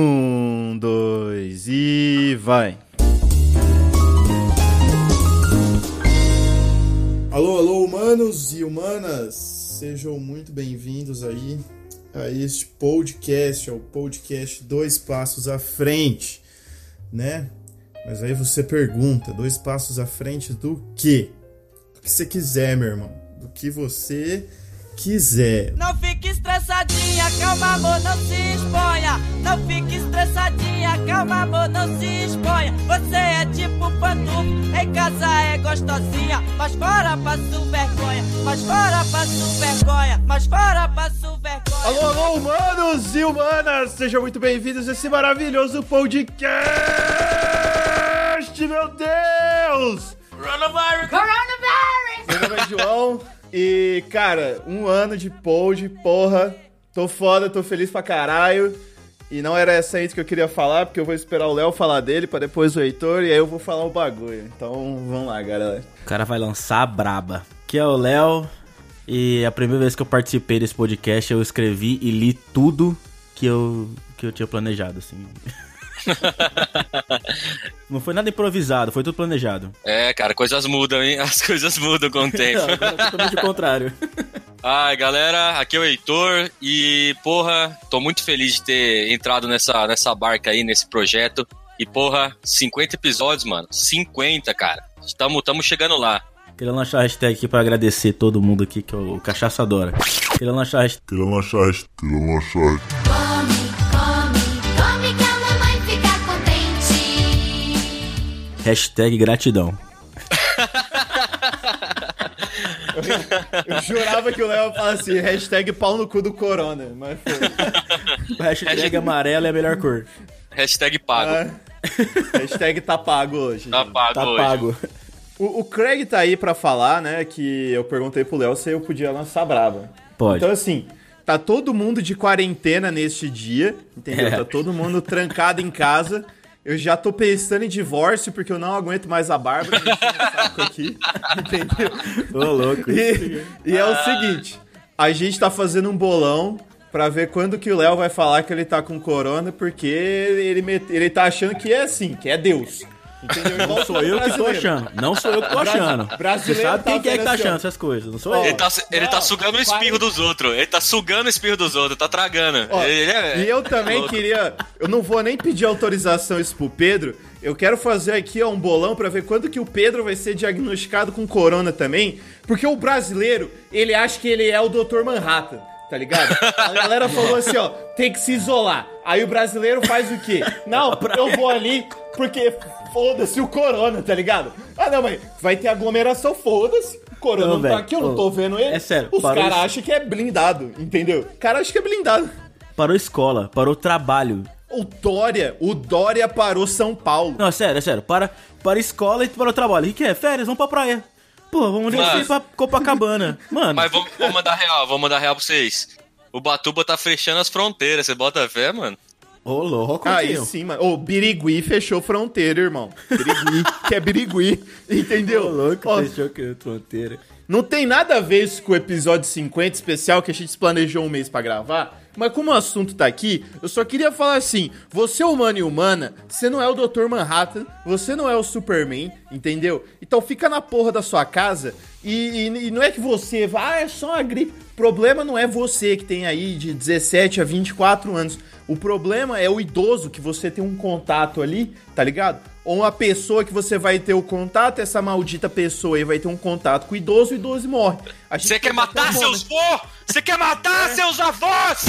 Um, dois e vai. Alô, alô, humanos e humanas, sejam muito bem-vindos aí a este podcast, ao podcast Dois Passos à Frente, né? Mas aí você pergunta, dois passos à frente do quê? Do que você quiser, meu irmão. Do que você quiser. Não fique estressadinha, calma amor, não se exponha. Não fique estressadinha, calma amor, não se exponha. Você é tipo pantufo, em casa é gostosinha, mas fora passo vergonha, mas fora passo vergonha, mas fora passo vergonha. Alô, alô, humanos e humanas, sejam muito bem-vindos a esse maravilhoso podcast, meu Deus! Coronavirus! Coronavirus! Meu nome é João e, cara, um ano de pod, porra, tô foda, tô feliz pra caralho. E não era essa aí que eu queria falar, porque eu vou esperar o Léo falar dele, pra depois o Heitor, e aí eu vou falar o bagulho. Então, vamos lá, galera. O cara vai lançar a braba. Aqui é o Léo, e a primeira vez que eu participei desse podcast, eu escrevi e li tudo que eu, que eu tinha planejado, assim. Não foi nada improvisado, foi tudo planejado. É, cara, coisas mudam, hein? As coisas mudam com o tempo. Agora é totalmente o contrário. Ai, galera, aqui é o Heitor e, porra, tô muito feliz de ter entrado nessa, nessa barca aí, nesse projeto. E, porra, 50 episódios, mano. 50, cara. Estamos tamo chegando lá. Queria lançar a hashtag aqui pra agradecer todo mundo aqui que o Cachaça adora. Queria lançar a hashtag. Queria lançar hashtag. Queria lançar hashtag. Hashtag gratidão. Eu jurava que o Léo ia falar assim, hashtag pau no cu do corona, mas foi. Hashtag amarelo é a melhor cor. Hashtag pago. Ah, hashtag tá pago hoje. Tá gente. pago Tá hoje. pago. O, o Craig tá aí pra falar, né, que eu perguntei pro Léo se eu podia lançar braba. Pode. Então, assim, tá todo mundo de quarentena neste dia, entendeu? É. Tá todo mundo trancado em casa. Eu já tô pensando em divórcio porque eu não aguento mais a Bárbara saco aqui, entendeu? Ô, louco. E, e é o seguinte, a gente tá fazendo um bolão pra ver quando que o Léo vai falar que ele tá com corona, porque ele, ele tá achando que é assim, que é Deus. Entendeu? Não sou eu que tô achando. Não sou eu que tô achando. Você brasileiro sabe tá quem que é que tá achando essas coisas. Não sou Ó, Ele eu. tá, ele tá Não, sugando o espirro dos outros. Ele tá sugando o espirro dos outros, tá tragando. Ó, é, e eu também queria. Eu não vou nem pedir autorização isso pro Pedro. Eu quero fazer aqui ó, um bolão pra ver quando que o Pedro vai ser diagnosticado com corona também. Porque o brasileiro, ele acha que ele é o Dr. Manhattan. Tá ligado? A galera falou assim, ó, tem que se isolar. Aí o brasileiro faz o quê? Não, eu vou ali porque foda-se o corona, tá ligado? Ah, não, mas vai ter aglomeração, foda-se. O corona Não, não, tá aqui, eu não tô vendo ele. é sério, Os caras isso. acham que é blindado, entendeu? O cara acha que é blindado. Parou escola, parou trabalho. O Dória, o Dória parou São Paulo. Não, é sério, é sério. Para, para escola e para o trabalho. O que, que é? Férias, vamos pra praia. Pô, vamos descer Mas- pra Copacabana. Mano, Mas vamos, vamos mandar real, vamos mandar real pra vocês. O Batuba tá fechando as fronteiras, você bota fé, mano? Ô louco, Aí tio. sim, mano. Ô, Birigui fechou fronteira, irmão. Birigui, que é Birigui, Ô entendeu? louco, Ó, fechou que fronteira. não tem nada a ver isso com o episódio 50 especial que a gente planejou um mês pra gravar. Mas como o assunto tá aqui, eu só queria falar assim: você, humano e humana, você não é o Dr. Manhattan, você não é o Superman, entendeu? Então fica na porra da sua casa e, e- e não é que você vá, ah, é só uma gripe. O problema não é você que tem aí de 17 a 24 anos. O problema é o idoso que você tem um contato ali, tá ligado? Ou uma pessoa que você vai ter o contato, essa maldita pessoa aí vai ter um contato com o idoso, o idoso morre. A gente Você quer matar seus vô? Você quer matar seus avós?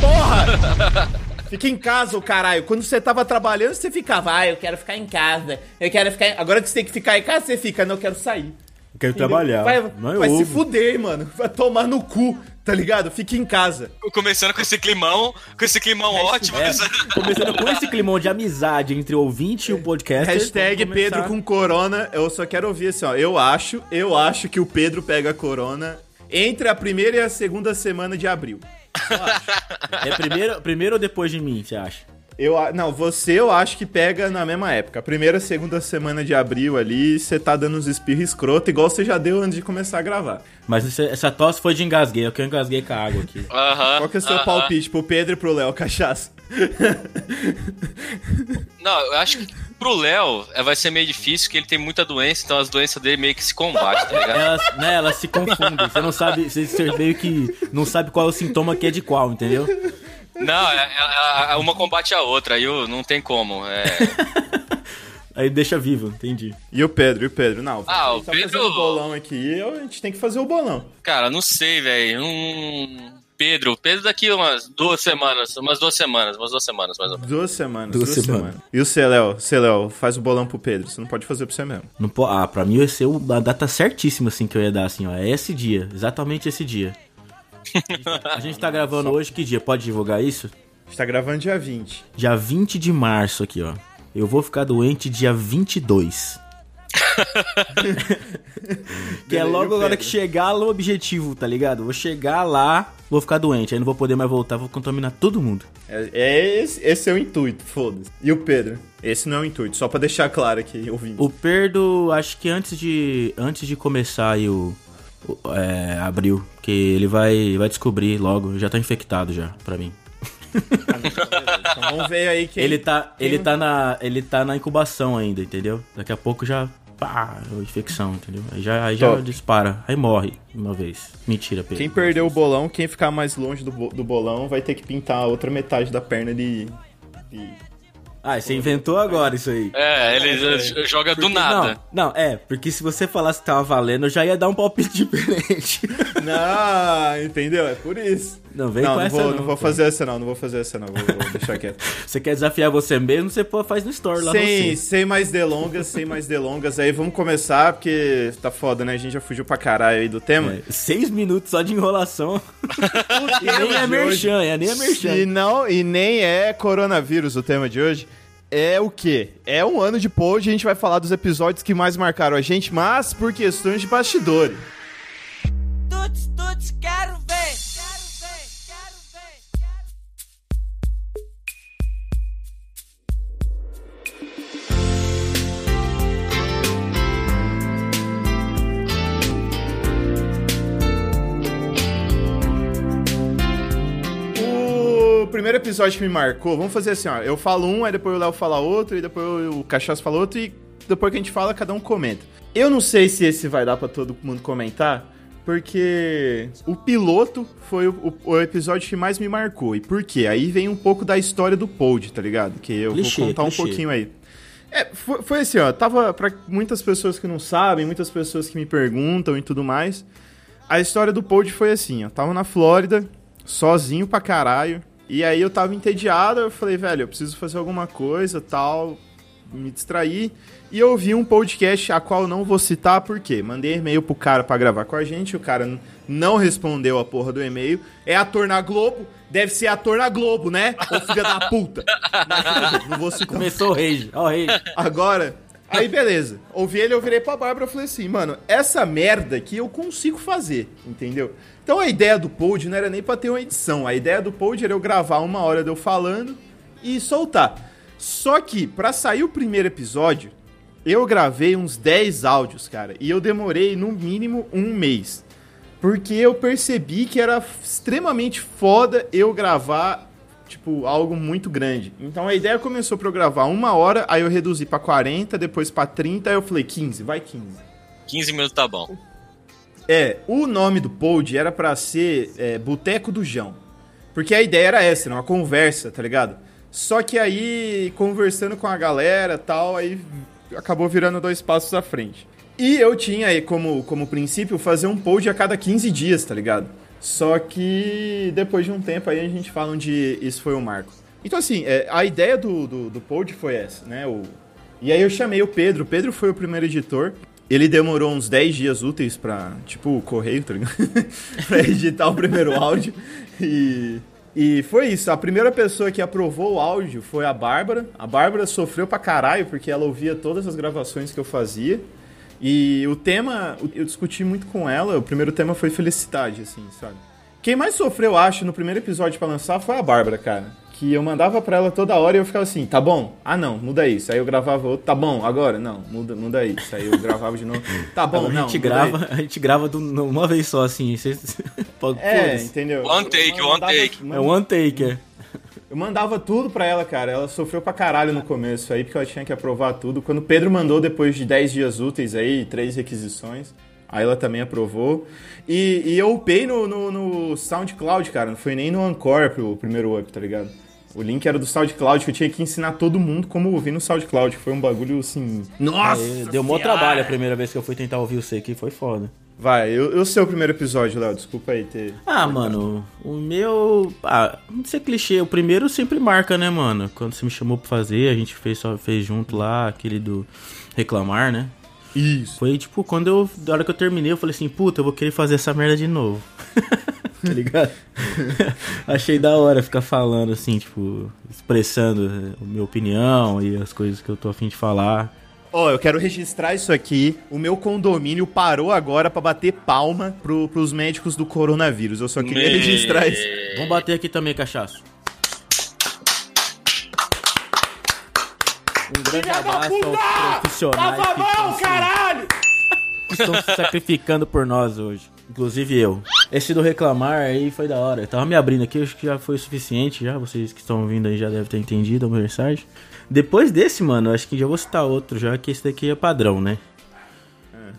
Porra! Fica em casa, o caralho. Quando você tava trabalhando, você ficava, ah, eu quero ficar em casa. Eu quero ficar. em-" Agora que você tem que ficar em casa, você fica, não, eu quero sair. Eu quero trabalhar. Vai, não é vai se fuder, mano. Vai tomar no cu, tá ligado? Fica em casa. Começando com esse climão, com esse climão ótimo. É, essa- começando com esse climão de amizade entre o ouvinte e o podcast. Hashtag Pedro com corona. Eu só quero ouvir assim, ó. Eu acho, eu acho que o Pedro pega corona entre a primeira e a segunda semana de abril. É primeiro, primeiro ou depois de mim, você acha? Eu, não, você eu acho que pega na mesma época. Primeira, segunda semana de abril ali, você tá dando uns espirros escroto, igual você já deu antes de começar a gravar. Mas esse- essa tosse foi de engasguei, é que eu engasguei com a água aqui. Aham. Qual que é o seu aham. palpite pro Pedro e pro Léo, cachaça? Não, eu acho que pro Léo é, vai ser meio difícil, porque ele tem muita doença, então as doenças dele meio que se combatem, tá ligado? Elas, né, elas se confundem. Você não sabe, você, você meio que não sabe qual é o sintoma que é de qual, entendeu? Não, é, é- é- uma combate a outra, aí eu- não tem como. É, Aí deixa vivo, entendi. E o Pedro, e o Pedro? Não, Ah, a o tá Pedro- fazendo bolão aqui, eu- a gente tem que fazer o bolão. cara, não sei, velho. Um... Pedro, Pedro daqui umas duas semanas, umas duas semanas, umas duas semanas mais ou menos. Duas semanas, Duas duas, semanas. semanas. E o C, Léo? C, Léo, faz o bolão pro Pedro, você não pode fazer pra você mesmo. Não po- ah, pra mim vai ser o- a data certíssima, assim, que eu ia dar, assim, ó. É esse dia, exatamente esse dia. A gente tá gravando hoje, que dia? Pode divulgar isso? A gente tá gravando dia 20. Dia 20 de março aqui, ó. Eu vou ficar doente dia 22. que é logo agora Pedro? que chegar no objetivo, tá ligado? Vou chegar lá, vou ficar doente, aí não vou poder mais voltar, vou contaminar todo mundo. É, é esse, esse é o intuito, foda-se. E o Pedro? Esse não é o intuito, só pra deixar claro aqui, ouvindo. O Perdo, acho que antes de antes de começar aí o- é, abril, que ele vai vai descobrir logo, já tá infectado já pra mim. Então vamos ver aí quem... ele tá quem- ele tá na ele tá na incubação ainda, entendeu? Daqui a pouco já pá, infecção, entendeu? Aí já aí já dispara, aí morre uma vez. Mentira, Pedro. Quem perdeu o bolão, quem ficar mais longe do, do bolão, vai ter que pintar a outra metade da perna de... de- Ah, você inventou agora isso aí. É, ele joga do nada. Não, não, é, porque se você falasse que tava valendo, eu já ia dar um palpite diferente. Não, entendeu? É por isso. Não, vem não, com não essa vou, não, não vou fazer essa não, não vou fazer essa não, vou, vou deixar quieto. Você quer desafiar você mesmo, você faz no store lá sem, você. sem mais delongas, sem mais delongas, aí vamos começar, porque tá foda, né? A gente já fugiu pra caralho aí do tema. É, seis minutos só de enrolação. e nem é merchan, é nem é merchan. E não, e nem é coronavírus o tema de hoje. É o quê? É um ano de pod, a gente vai falar dos episódios que mais marcaram a gente, mas por questões de bastidores. Tuts, tuts, primeiro episódio que me marcou, vamos fazer assim, ó. Eu falo um, aí depois o Léo fala outro, e depois o Cachaço fala outro, e depois que a gente fala, cada um comenta. Eu não sei se esse vai dar pra todo mundo comentar, porque o piloto foi o, o- o episódio que mais me marcou. E por quê? Aí vem um pouco da história do Pod, tá ligado? Que eu Clichê, vou contar clichê. um pouquinho aí. É, foi, foi assim, ó. Tava pra muitas pessoas que não sabem, muitas pessoas que me perguntam e tudo mais. A história do Pod foi assim, ó. Tava na Flórida, sozinho pra caralho. E aí eu tava entediado, eu falei, velho, eu preciso fazer alguma coisa, tal, me distrair. E eu ouvi um podcast, a qual não vou citar, por quê? Mandei e-mail pro cara pra gravar com a gente, o cara não respondeu a porra do e-mail. É ator na Globo, deve ser ator na Globo, né? Ô filha da puta. Mas, não vou citar Começou o rage, ó o rage. Agora, aí beleza. Ouvi ele, eu virei pra Bárbara e falei assim, mano, essa merda aqui eu consigo fazer, entendeu? Então a ideia do pod não era nem pra ter uma edição. A ideia do pod era eu gravar uma hora de eu falando e soltar. Só que, pra sair o primeiro episódio, eu gravei uns 10 áudios, cara. E eu demorei no mínimo um mês. Porque eu percebi que era extremamente foda eu gravar tipo, algo muito grande. Então a ideia começou pra eu gravar uma hora, aí eu reduzi pra 40, depois pra 30, aí eu falei 15, vai 15. 15 minutos tá bom. É, o nome do pod era pra ser é, Boteco do Jão. Porque a ideia era essa, uma conversa, tá ligado? Só que aí, conversando com a galera tal, aí acabou virando dois passos à frente. E eu tinha aí como, como princípio fazer um pod a cada 15 dias, tá ligado? Só que depois de um tempo aí a gente fala onde isso foi o marco. Então assim, é, a ideia do, do, do foi essa, né? O, e aí eu chamei o Pedro. O Pedro foi o primeiro editor. Ele demorou uns 10 dias úteis pra, tipo, o correio, tá ligado? pra editar o primeiro áudio. E, e foi isso. A primeira pessoa que aprovou o áudio foi a Bárbara. A Bárbara sofreu pra caralho, porque ela ouvia todas as gravações que eu fazia. E o tema, eu discuti muito com ela. O primeiro tema foi felicidade, assim, sabe? Quem mais sofreu, acho, no primeiro episódio pra lançar foi a Bárbara, cara. Que eu mandava pra ela toda hora e eu ficava assim, tá bom? Ah, não, muda isso. Aí eu gravava outro, tá bom, agora? Não, muda, muda isso. Aí eu gravava de novo, tá bom, a não. gente muda grava, a gente grava do- uma vez só, assim. Cês- Pode- É, entendeu? One take, Eu one mandava- take. é one take, é. Eu mandava tudo pra ela, cara. Ela sofreu pra caralho no começo aí, porque ela tinha que aprovar tudo. Quando o Pedro mandou, depois de 10 dias úteis aí, três requisições, aí ela também aprovou. E, e eu upei no, no, no SoundCloud, cara. Não foi nem no Anchor pro primeiro up, tá ligado? O link era do SoundCloud, que eu tinha que ensinar todo mundo como ouvir no SoundCloud. Foi um bagulho assim. Nossa! Aí, deu mó trabalho a primeira vez que eu fui tentar ouvir você aqui, foi foda. Vai, eu, eu sei o primeiro episódio, Léo. Desculpa aí ter. Ah, mano, o meu. Ah, não ser clichê, o primeiro sempre marca, né, mano? Quando você me chamou pra fazer, a gente fez, só fez junto lá, aquele do reclamar, né? Isso. Foi tipo, quando eu. Da hora que eu terminei, eu falei assim, puta, eu vou querer fazer essa merda de novo. tá ligado? Achei da hora ficar falando assim, tipo, expressando a minha opinião e as coisas que eu tô afim de falar. Ó, eu quero registrar isso aqui. O meu condomínio parou agora pra bater palma pro, pros médicos do coronavírus. Eu só queria Me- registrar isso. Vamos bater aqui também, cachaço. Um grande abraço aos profissionais que estão, se- caralho! estão se sacrificando por nós hoje. Inclusive eu. Esse do reclamar aí foi da hora. Eu tava me abrindo aqui, acho que já foi o suficiente já. Vocês que estão ouvindo aí já devem ter entendido a mensagem. Depois desse, mano, acho que já vou citar outro já, que esse daqui é padrão, né?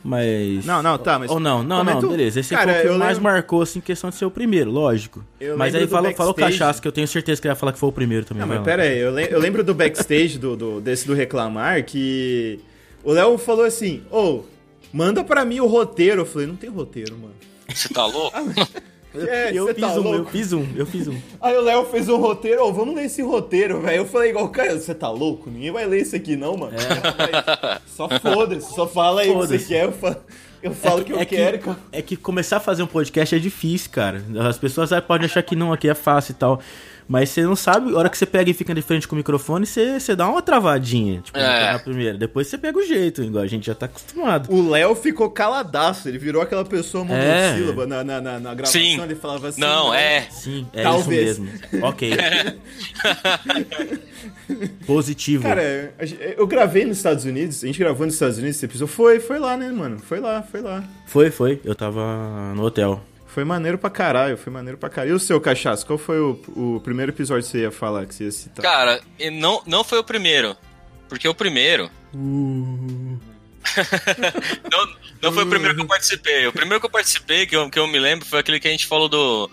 Mas. Não, não, tá, mas- Ou não, não, não, o- beleza. Esse Cara, foi o que mais lembro- marcou, assim, questão de ser o primeiro, lógico. Eu Mas aí falou, falou backstage. cachaça, que eu tenho certeza que ele ia falar que foi o primeiro também. Não, mas lá. pera aí, eu, le- eu lembro do backstage do, do- desse do Reclamar que o Léo falou assim: Ô, manda pra mim o roteiro. Eu falei: Não tem roteiro, mano. Você tá louco? É, eu fiz tá um, eu fiz um, eu fiz um. Aí o Léo fez um roteiro, ô, vamos ler esse roteiro, velho. Eu falei igual, cara, você tá louco? Ninguém vai ler isso aqui não, mano. Só foda-se, só fala aí o que você É. Quer, eu falo, eu falo o que eu quero, cara. é que começar a fazer um podcast é difícil, cara. As pessoas ah, podem achar que não, aqui é fácil e tal. Mas você não sabe, a hora que você pega e fica de frente com o microfone, você, você dá uma travadinha. Tipo, É. na primeira. Depois você pega o jeito, igual a gente já tá acostumado. O Léo ficou caladaço, ele virou aquela pessoa É. monossílaba na, na, na, na gravação, Sim. ele falava assim. Não, é. Sim, é Talvez. isso mesmo. Ok. Positivo. Cara, eu gravei nos Estados Unidos, a gente gravou nos Estados Unidos esse episódio. Foi, foi lá, né, mano? Foi lá, foi lá. Foi, foi. Eu tava no hotel. Foi maneiro pra caralho, foi maneiro pra caralho. E o seu, Cachaço, qual foi o, o primeiro episódio que você ia falar, que você ia citar? Cara, não, não foi o primeiro. Porque o primeiro. não, não foi o primeiro que eu participei. O primeiro que eu participei, que eu, que eu me lembro, foi aquele que a gente falou do.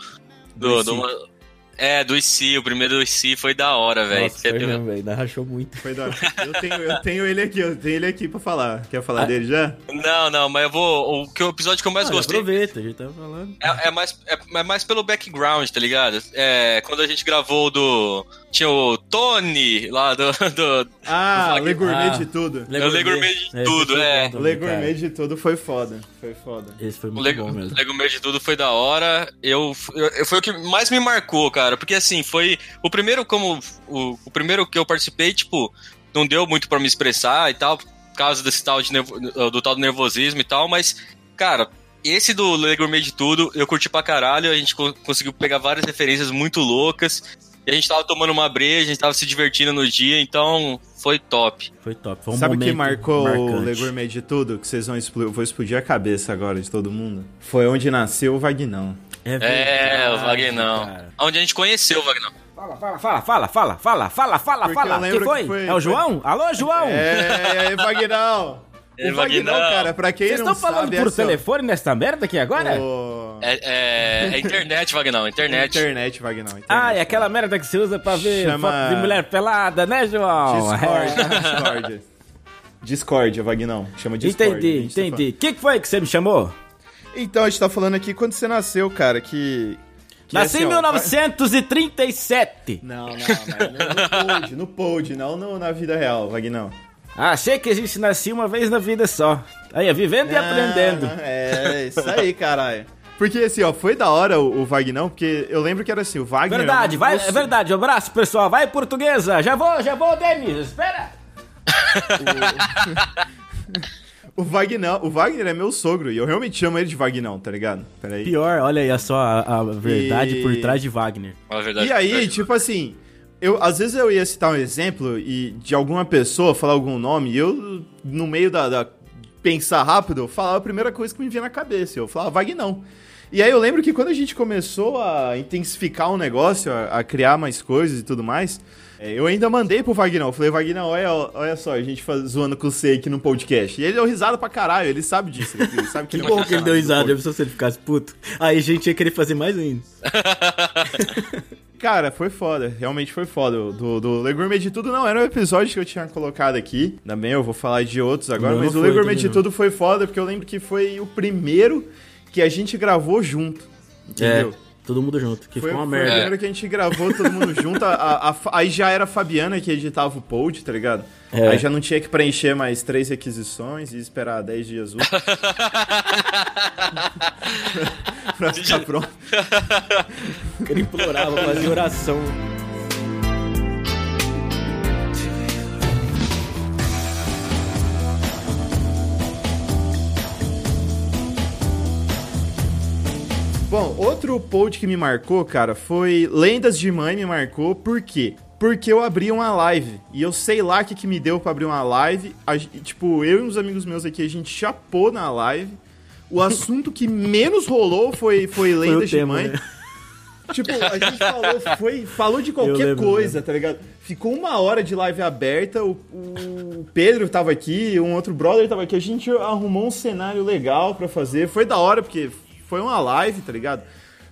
Do. Do do- é, do IC. O primeiro do IC foi da hora, velho. Nossa, Você foi mesmo, velho. Rachou muito. Foi da hora. Eu tenho, eu tenho ele aqui, eu tenho ele aqui pra falar. Quer falar dele já? Não, não, mas eu vou. O, que, o episódio que eu mais Ah, gostei. Aproveita, a gente tava falando. É, é mais, é, é mais pelo background, tá ligado? É, quando a gente gravou do. Tinha o Tony lá do. do Ah, Wagner. Le Gourmet Ah. de tudo. É o Le Gourmet de esse tudo, é. bom Le Gourmet cara. de tudo foi foda. Foi foda. Esse foi muito Lego, bom mesmo. Lego Meio de Tudo foi da hora. Eu, eu- foi o que mais me marcou, cara. Porque assim, foi. O primeiro, como. O, o primeiro que eu participei, tipo, não deu muito pra me expressar e tal, por causa desse tal de nervo- do tal do nervosismo e tal, mas, cara. Esse do Lego Meio de Tudo, eu curti pra caralho. A gente co- conseguiu pegar várias referências muito loucas. E a gente tava tomando uma breja, a gente tava se divertindo no dia, então foi top. Foi top. Foi um Sabe o que marcou o marcante. Le Gourmet de tudo? Que vocês vão explodir. Eu vou explodir a cabeça agora de todo mundo. Foi onde nasceu o Vagnão. É, É, verdade, o Vagnão. cara. Onde a gente conheceu o Vagnão. Fala, fala, fala, fala, fala, fala, fala, fala, fala. Quem foi? que foi- É o João? Alô, João? É, é, Vagnão! É, o Vagnão, cara, pra quem Vocês não estão falando sabe, por essa- telefone nesta merda aqui agora? o- É, é, é internet, Vagnão, internet. Internet, Vagnão. Internet. Ah, é aquela merda que você usa pra ver Chama- foto de mulher pelada, né, João? Discord, É. Discord. Discord, Vagnão. Chama Discord. Entendi, tá entendi. O que, que foi que você me chamou? Então, a gente tá falando aqui quando você nasceu, cara, que... que Nasci assim, em ó, 1937. Não, não, não, no pod, no pod, não no- na vida real, Vagnão. Achei que a gente nascia uma vez na vida só. Aí, vivendo e aprendendo. Ah, É, isso aí, caralho. Porque assim, ó, foi da hora o, o Vagnão, porque eu lembro que era assim, o Wagner... Verdade, vai, é verdade. Um abraço, pessoal. Vai, portuguesa. Já vou, já vou, Denis. Espera. O Vagnão, o Wagner é meu sogro, e eu realmente chamo ele de Vagnão, tá ligado? Peraí. Pior, olha aí só a, a verdade E- por trás de Wagner. É verdade, E aí, tipo assim, eu, às vezes eu ia citar um exemplo e de alguma pessoa falar algum nome, e eu, no meio da, da- pensar rápido, eu falava a primeira coisa que me vinha na cabeça. Eu falava Vagnão. E aí eu lembro que quando a gente começou a intensificar o negócio, a, a criar mais coisas e tudo mais, é, eu ainda mandei pro Vagnão. Falei, Vagnão, olha, olha só, a gente faz, zoando com você aqui no podcast. E ele deu risada pra caralho, ele sabe disso. Ele sabe que Que é bom que ele deu risada, eu se ele ficasse puto. Aí a gente ia querer fazer mais ainda. Cara, foi foda, realmente foi foda. Do, do Le Gourmet de Tudo não era o episódio que eu tinha colocado aqui. Também eu vou falar de outros agora, Não, mas não o Le Gourmet de não. Tudo foi foda porque eu lembro que foi o primeiro que a gente gravou junto. Entendeu? É, todo mundo junto, que Foi, ficou uma foi o merda. primeiro que a gente gravou todo mundo junto. a- a- a- aí já era a Fabiana que editava o pod, tá ligado? É. Aí já não tinha que preencher mais três requisições e esperar 10 dias úteis. pra ficar pronto. Ele implorava, fazia oração. Bom, outro pod que me marcou, cara, foi Lendas de Mãe me marcou, por quê? Porque eu abri uma live. E eu sei lá o que, que me deu pra abrir uma live. A tipo, eu e uns amigos meus aqui, a gente chapou na live. O assunto que menos rolou foi, foi Foi Lendas de tema, Mãe. né? Tipo, a gente falou, foi, falou de qualquer lembro, coisa, tá ligado? Ficou uma hora de live aberta, o, o Pedro tava aqui, um outro brother tava aqui, a gente arrumou um cenário legal pra fazer. Foi da hora, porque foi uma live, tá ligado?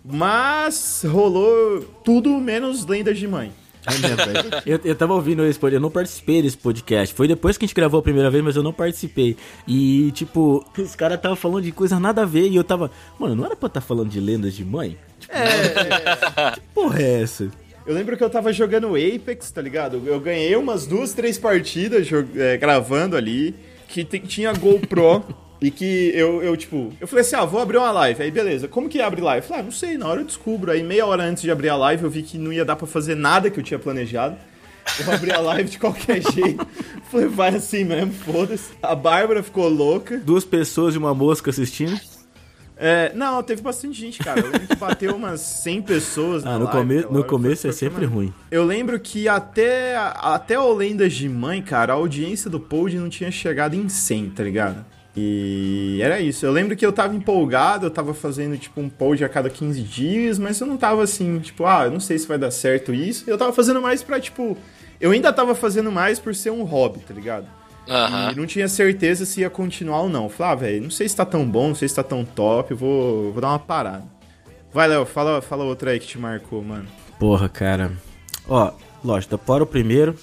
Mas rolou tudo menos lendas de mãe. Eu, eu tava ouvindo esse podcast, eu não participei desse podcast. Foi depois que a gente gravou a primeira vez, mas eu não participei. E, tipo, os caras estavam falando de coisa nada a ver. E eu tava, mano, não era pra estar falando de lendas de mãe? Tipo, que porra é essa? Eu lembro que eu tava jogando Apex, tá ligado? Eu ganhei umas duas, três partidas é, gravando ali, que tinha GoPro. E que eu, eu, tipo, eu falei assim, ah, vou abrir uma live. Aí, beleza, como que abre live? Eu falei, ah, não sei, na hora eu descubro. Aí, meia hora antes de abrir a live, eu vi que não ia dar pra fazer nada que eu tinha planejado. Eu abri a live de qualquer jeito. Falei, vai assim mesmo, foda-se. A Bárbara ficou louca. Duas pessoas e uma mosca assistindo. É, não, teve bastante gente, cara. Eu lembro que bateu umas 100 pessoas Ah, no, live, come no começo Foi- é sempre ruim. Eu lembro que até, até o Lendas de Mãe, cara, a audiência do Pod não tinha chegado em 100, tá ligado? E era isso. Eu lembro que eu tava empolgado, eu tava fazendo, tipo, um pod a cada 15 dias, mas eu não tava assim, tipo, ah, eu não sei se vai dar certo isso. Eu tava fazendo mais pra, tipo. Eu ainda tava fazendo mais por ser um hobby, tá ligado? Aham. E não tinha certeza se ia continuar ou não. Eu Falei, ah, velho, não sei se tá tão bom, não sei se tá tão top, eu vou, vou dar uma parada. Vai, Léo, fala, fala outra aí que te marcou, mano. Porra, cara. Ó, lógico, para o primeiro.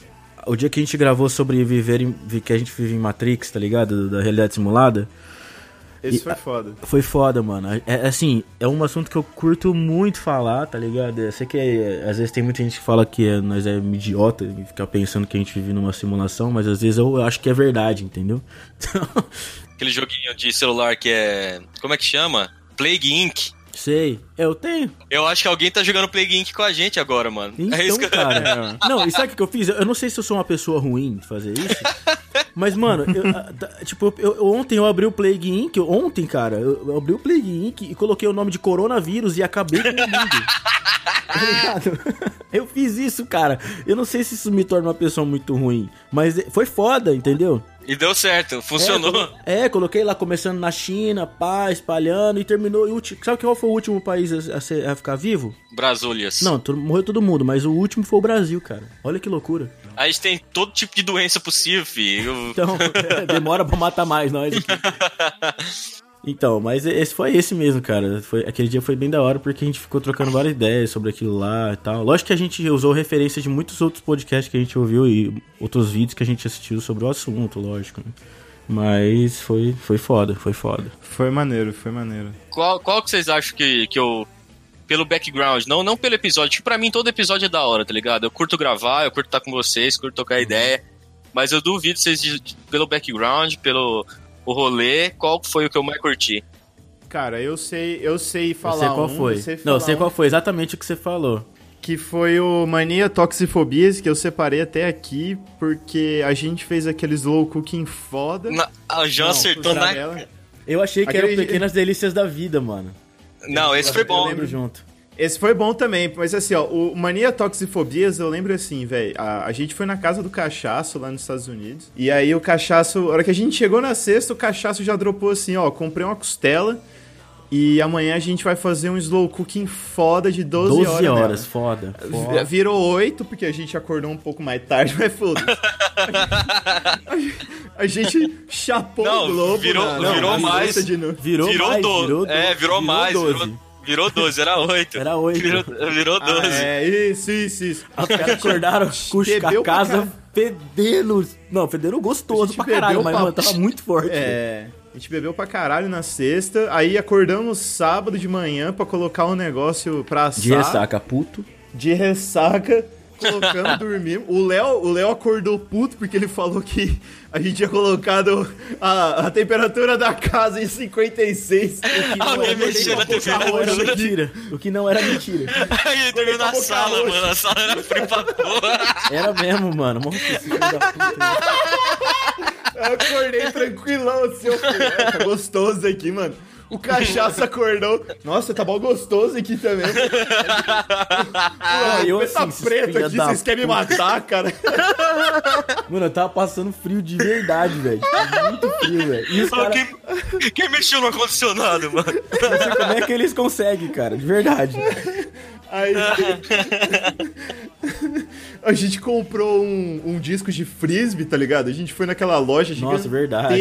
O dia que a gente gravou sobre viver em, vi- que a gente vive em Matrix, tá ligado? Da realidade simulada. Esse E- foi foda. Foi foda, mano. É, é, assim, é um assunto que eu curto muito falar, tá ligado? Eu sei que é, às vezes tem muita gente que fala que é- nós é idiota e fica pensando que a gente vive numa simulação, mas às vezes eu acho que é verdade, entendeu? Então, Aquele joguinho de celular que é. Como é que chama? Plague Inc. sei. Eu tenho. Eu acho que alguém tá jogando Plague Inc com a gente agora, mano. Então, é isso que cara. Não, e sabe o que eu fiz? Eu não sei se eu sou uma pessoa ruim de fazer isso. Mas, mano, eu, tipo, eu- ontem eu abri o Plague Inc. Ontem, cara, eu, abri o Plague Inc. e coloquei o nome de coronavírus e acabei com o mundo. Tá? Eu fiz isso, cara. Eu não sei se isso me torna uma pessoa muito ruim, mas foi foda, entendeu? E deu certo, funcionou. É, É, coloquei lá começando na China, pá, espalhando e terminou. E ulti- sabe qual foi o último país a, ser- a ficar vivo? Brasúlias. Não, morreu todo mundo, mas o último foi o Brasil, cara. Olha que loucura. A gente tem todo tipo de doença possível, filho. Então, demora pra matar mais nós aqui. Então, mas esse foi esse mesmo, cara. Foi, aquele dia foi bem da hora porque a gente ficou trocando várias ideias sobre aquilo lá e tal. Lógico que a gente usou referência de muitos outros podcasts que a gente ouviu e outros vídeos que a gente assistiu sobre o assunto, lógico. né? Mas foi, foi foda, foi foda. Foi maneiro, foi maneiro. Qual, qual que vocês acham que, que eu. Pelo background, não, não pelo episódio. Tipo, pra mim todo episódio é da hora, tá ligado? Eu curto gravar, eu curto estar com vocês, curto trocar ideia. Mas eu duvido vocês, de- de- pelo background, pelo o rolê, qual foi o que eu mais curti? Cara, eu sei, eu sei falar eu sei qual um, foi. eu sei Não, eu sei um, qual foi, exatamente o que você falou. Que foi o Mania Toxifobias, que eu separei até aqui, porque a gente fez aquele slow cooking foda. Na, a Jean Não, acertou na. Eu achei que Aquele- eram pequenas delícias da vida, mano. Não, esse foi Eu bom. Lembro junto. Esse foi bom também, mas assim, ó, o Mania Toxifobias, eu lembro assim, velho, a, a gente foi na casa do cachaço lá nos Estados Unidos, e aí o cachaço, a hora que a gente chegou na sexta, o cachaço já dropou assim, ó, comprei uma costela, E amanhã a gente vai fazer um slow cooking foda de 12, 12 horas. horas, nela. foda. Foda. Virou 8, porque a gente acordou um pouco mais tarde, mas foda a, gente- a gente chapou Não, o globo virou- na, virou na mais. lista de novo. Virou, virou mais, 12. virou é, virou, mais. 12. Virou, virou 12, era 8. Era oito. Virou, virou 12. Ah, é, isso, isso, isso. Os caras acordaram com Bebeu a casa fedendo. Não, fedendo A gostoso pra caralho, mas, pra- mano, tava muito forte. É, a gente bebeu pra caralho na sexta, aí acordamos sábado de manhã pra colocar um negócio pra assar. De ressaca, puto. De ressaca, colocamos, dormimos. O Léo, o Léo acordou puto porque ele falou que a gente tinha colocado a, a temperatura da casa em 56. Alguém mexeu na O que não era temperatura. mentira. O que não era mentira. Aí ele dormiu na sala, mano. A sala era frio pra porra. Era mesmo, mano. Nossa, esse filho da puta. Eu acordei tranquilão assim, eu falei, "É, tá gostoso aqui, mano. O cachaça acordou. Nossa, tá bom gostoso aqui também. Ah, eu Ué, assim, tá preto aqui, da vocês querem me matar, cara? Mano, eu tava passando frio de verdade, velho. Muito frio, velho. E os caras. Quem, quem mexeu no ar-condicionado, mano? Não sei como é que eles conseguem, cara. De verdade. Aí. a gente comprou um, um disco de frisbee, tá ligado? A gente foi naquela loja Nossa, verdade.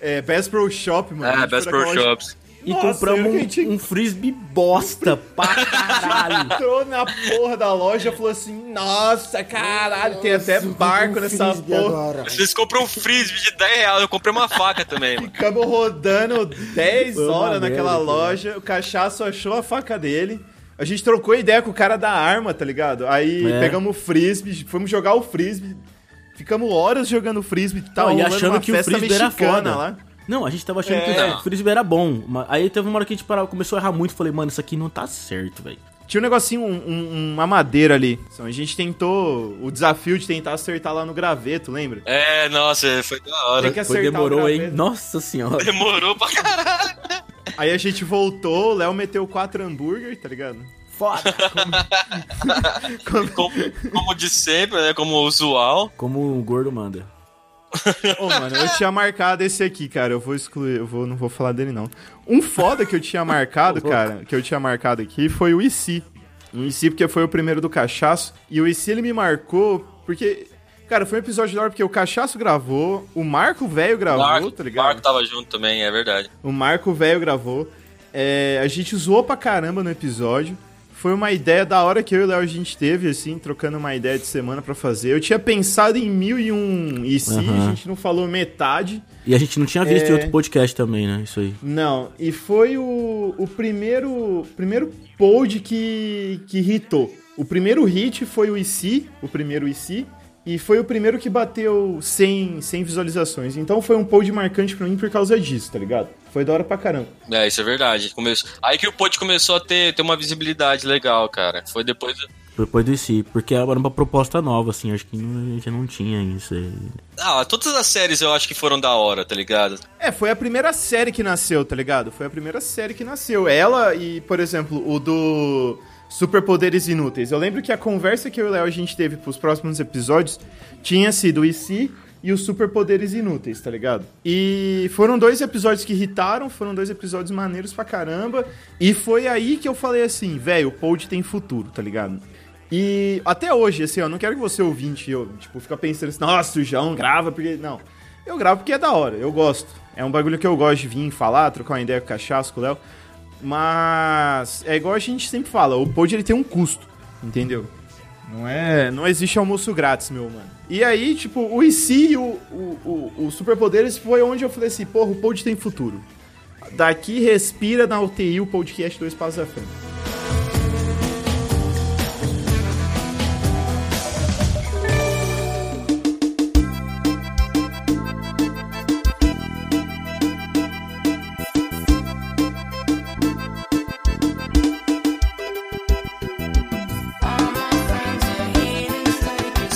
É, Bass Pro Shop, mano. É, gente Best foi Pro loja- Shops. E Nossa, compramos um, acredito. um frisbee bosta pra caralho. Entrou na porra da loja e falou assim: Nossa, caralho, tem até barco nessa porra. Vocês compram um frisbee de 10 reais. Eu comprei uma faca também, mano. Ficamos rodando 10 Foi uma horas naquela cara. loja. O cachaço achou a faca dele. A gente trocou ideia com o cara da arma, tá ligado? Aí É. pegamos o frisbee, fomos jogar o frisbee. Ficamos horas jogando frisbee. Tá e rolando achando uma que o frisbee era foda. lá. Não, a gente tava achando É. que o frisbee era bom. mas Aí teve uma hora que a gente parou, começou a errar muito. Falei, mano, isso aqui não tá certo, velho. Tinha um negocinho, um- um- uma madeira ali. Então, a gente tentou o desafio de tentar acertar lá no graveto, lembra? É, nossa, foi da hora. Tem que Foi, acertar o demorou, hein? Nossa senhora. Demorou pra caralho. Aí a gente voltou, o Léo meteu quatro hambúrguer, tá ligado? Foda. Como- Como, como de sempre, né? Como usual. Como o gordo manda. Ô, mano, eu tinha marcado esse aqui, cara. Eu vou excluir, eu vou, não vou falar dele, não. Um foda que eu tinha marcado, cara, que eu tinha marcado aqui foi o IC. O IC porque foi o primeiro do Cachaço. E o IC ele me marcou porque, cara, foi um episódio da hora porque o Cachaço gravou, o Marco Velho gravou, Marco, tá ligado? Marco tava junto também, é verdade. O Marco Velho gravou. É, a gente zoou pra caramba no episódio. Foi uma ideia da hora que eu e o Léo a gente teve, assim, trocando uma ideia de semana pra fazer. Eu tinha pensado em mil e um e se, Aham. a gente não falou metade. E a gente não tinha visto É. em outro podcast também, né? Isso aí. Não, e foi o, o primeiro primeiro pod que, que hitou. O primeiro hit foi o IC, o primeiro IC, e foi o primeiro que bateu 100, 100 visualizações. Então foi um pod marcante pra mim por causa disso, tá ligado? Foi da hora pra caramba. É, isso é verdade. Começou... Aí que o pod começou a ter, ter uma visibilidade legal, cara. Foi depois. do- Depois do si, porque era uma proposta nova, assim, acho que não, a gente não tinha isso aí. Ah, todas as séries eu acho que foram da hora, tá ligado? É, foi a primeira série que nasceu, tá ligado? Foi a primeira série que nasceu. Ela e, por exemplo, o do Superpoderes Inúteis. Eu lembro que a conversa que eu e o Léo a gente teve pros próximos episódios tinha sido o IC e os Superpoderes Inúteis, tá ligado? E foram dois episódios que irritaram, foram dois episódios maneiros pra caramba. E foi aí que eu falei assim, velho, o Pod tem futuro, tá ligado? E até hoje, assim, ó, não quero que você ouvinte, eu, tipo, fica pensando assim, nossa, o João grava porque. Não. Eu gravo porque é da hora, eu gosto. É um bagulho que eu gosto de vir falar, trocar uma ideia com o Cachaço, com o Léo. Mas é igual a gente sempre fala, o pod ele tem um custo, entendeu? Não é, não existe almoço grátis, meu mano. E aí, tipo, o IC e o, o, o, o Superpoderes foi onde eu falei assim, porra, o pod tem futuro. Daqui respira na UTI o podcast dois passos à frente.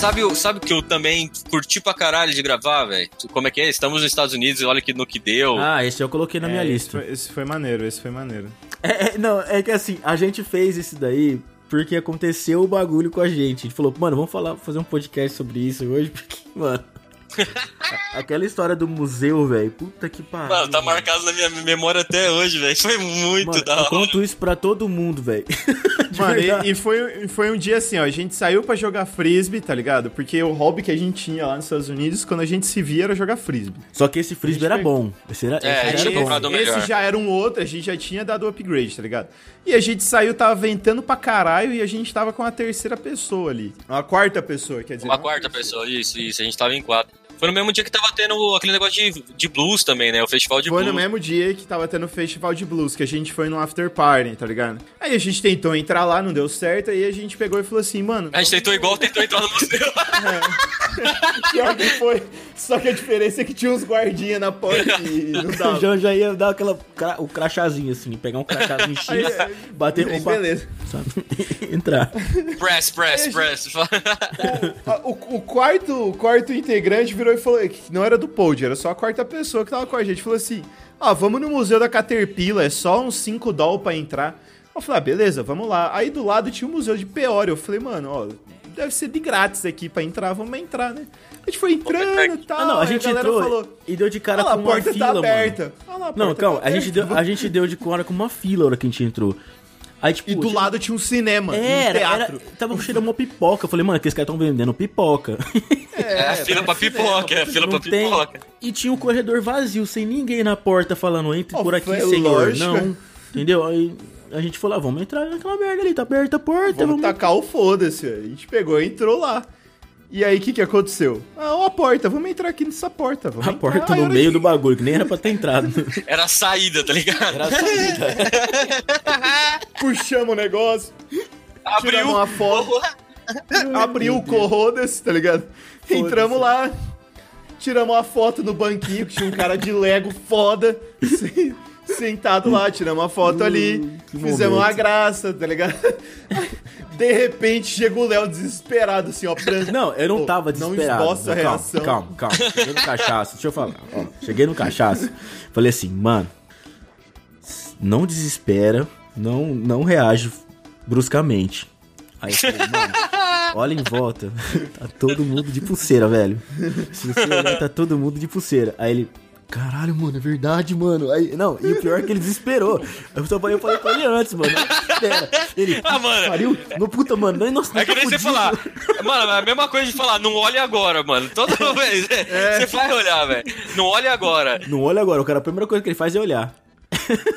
Sabe, o- sabe o que eu também curti pra caralho de gravar, velho? Como é que é? Estamos nos Estados Unidos e olha que no que deu. Ah, esse eu coloquei na minha É, lista. Esse foi, esse foi maneiro, esse foi maneiro. É, é, não, é que assim, a gente fez isso daí porque aconteceu o bagulho com a gente. A gente falou, mano, vamos falar, fazer um podcast sobre isso hoje, porque, mano. Aquela história do museu, velho. Puta que pariu. Mano, tá marcado na minha memória até hoje, velho. Foi muito Mano, da eu hora. conto isso pra todo mundo, velho. Mano, e, e foi, foi um dia assim, ó. A gente saiu pra jogar frisbee, tá ligado? Porque o hobby que a gente tinha lá nos Estados Unidos, quando a gente se via, era jogar frisbee. Só que esse frisbee era Esse- bom. Esse era, É, esse a gente era tinha bom. comprado o melhor. esse já era um outro, a gente já tinha dado o upgrade, tá ligado? E a gente saiu, tava ventando pra caralho e a gente tava com a terceira pessoa ali. Uma quarta pessoa, quer dizer. Uma não quarta terceira. pessoa, isso, isso. A gente tava em quatro. Foi no mesmo dia que tava tendo aquele negócio de, de blues também, né? O festival de Foi blues. no mesmo dia que tava tendo o festival de blues, que a gente foi no after party, tá ligado? Aí a gente tentou entrar lá, não deu certo, aí a gente pegou e falou assim, mano. A gente tentou igual, tentou entrar no museu. Pior que foi. Só que a diferença é que tinha uns guardinha na porta e não O dava. João já ia dar aquela, o crachazinho assim, pegar um crachazinho X, Aí, aí, bater opa, beleza. sabe? Entrar. press, press, press. Ah, O, o quarto, o quarto integrante virou e falou que não era do Pod, era só a quarta pessoa que tava com a gente. Falou assim: Ah, vamos no museu da Caterpillar, é só uns 5 doll pra entrar. Eu falei, ah, beleza, vamos lá. Aí do lado tinha o museu de Peoria. Eu falei, mano, ó, deve ser de grátis aqui pra entrar, vamos entrar, né? A gente foi entrando e tal. Ah, não, a gente galera entrou falou, e deu de cara "Ah com a uma porta fila, tá mano. aberta. Ah lá, a Não, calma, tá a gente, deu, a gente deu de cara com uma fila a hora que a gente entrou. Aí, tipo, E do tinha- lado tinha um cinema, Era, um teatro. era, tava cheirando uma pipoca. Eu falei, mano, aqueles caras tão vendendo pipoca. É, a fila pra pipoca, é a fila pra tem. pipoca. E tinha um corredor vazio, sem ninguém na porta falando, entre Oh, por aqui, senhor. lógico. Não. Entendeu? Aí a gente falou, ah, vamos entrar naquela merda ali, tá aberta a porta. Vamos Vamos, tacar o foda-se. A gente pegou e entrou lá. E aí, o que que aconteceu? Ah, ó a porta, vamos entrar aqui nessa porta. Vamos A entrar. porta Aí, no meio que- do bagulho, que nem era pra ter entrado. Era a saída, tá ligado? Era a saída. Puxamos o negócio, Abriu. tiramos uma foto, abriu o corrodas, tá ligado? Entramos lá, tiramos uma foto no banquinho, que tinha um cara de Lego foda, se- sentado lá, tiramos uma foto ali, fizemos uma momento. graça, tá ligado? De repente chega o Léo desesperado, assim, ó. Pra... Não, eu não tava Não desesperado. esboça a calma, reação. calma, calma. Cheguei no cachaço, deixa eu falar. Ó, cheguei no cachaço, falei assim, mano, não desespera, não, não reage bruscamente. Aí eu falei, mano, olha em volta, tá todo mundo de pulseira, velho. Se você olhar, tá todo mundo de pulseira. Aí ele, caralho, mano, é verdade, mano. Aí, não, e o pior é que ele desesperou. Eu só falei, eu falei com ele antes, mano, não espera. Ele, Ah, mano. pariu, no puta, mano, nossa, É que tá nem você falar. Mano, é a mesma coisa de falar, não olhe agora, mano. Toda vez. é, Você vai olhar, velho. Não olhe agora. Não olha agora, o cara, a primeira coisa que ele faz é olhar.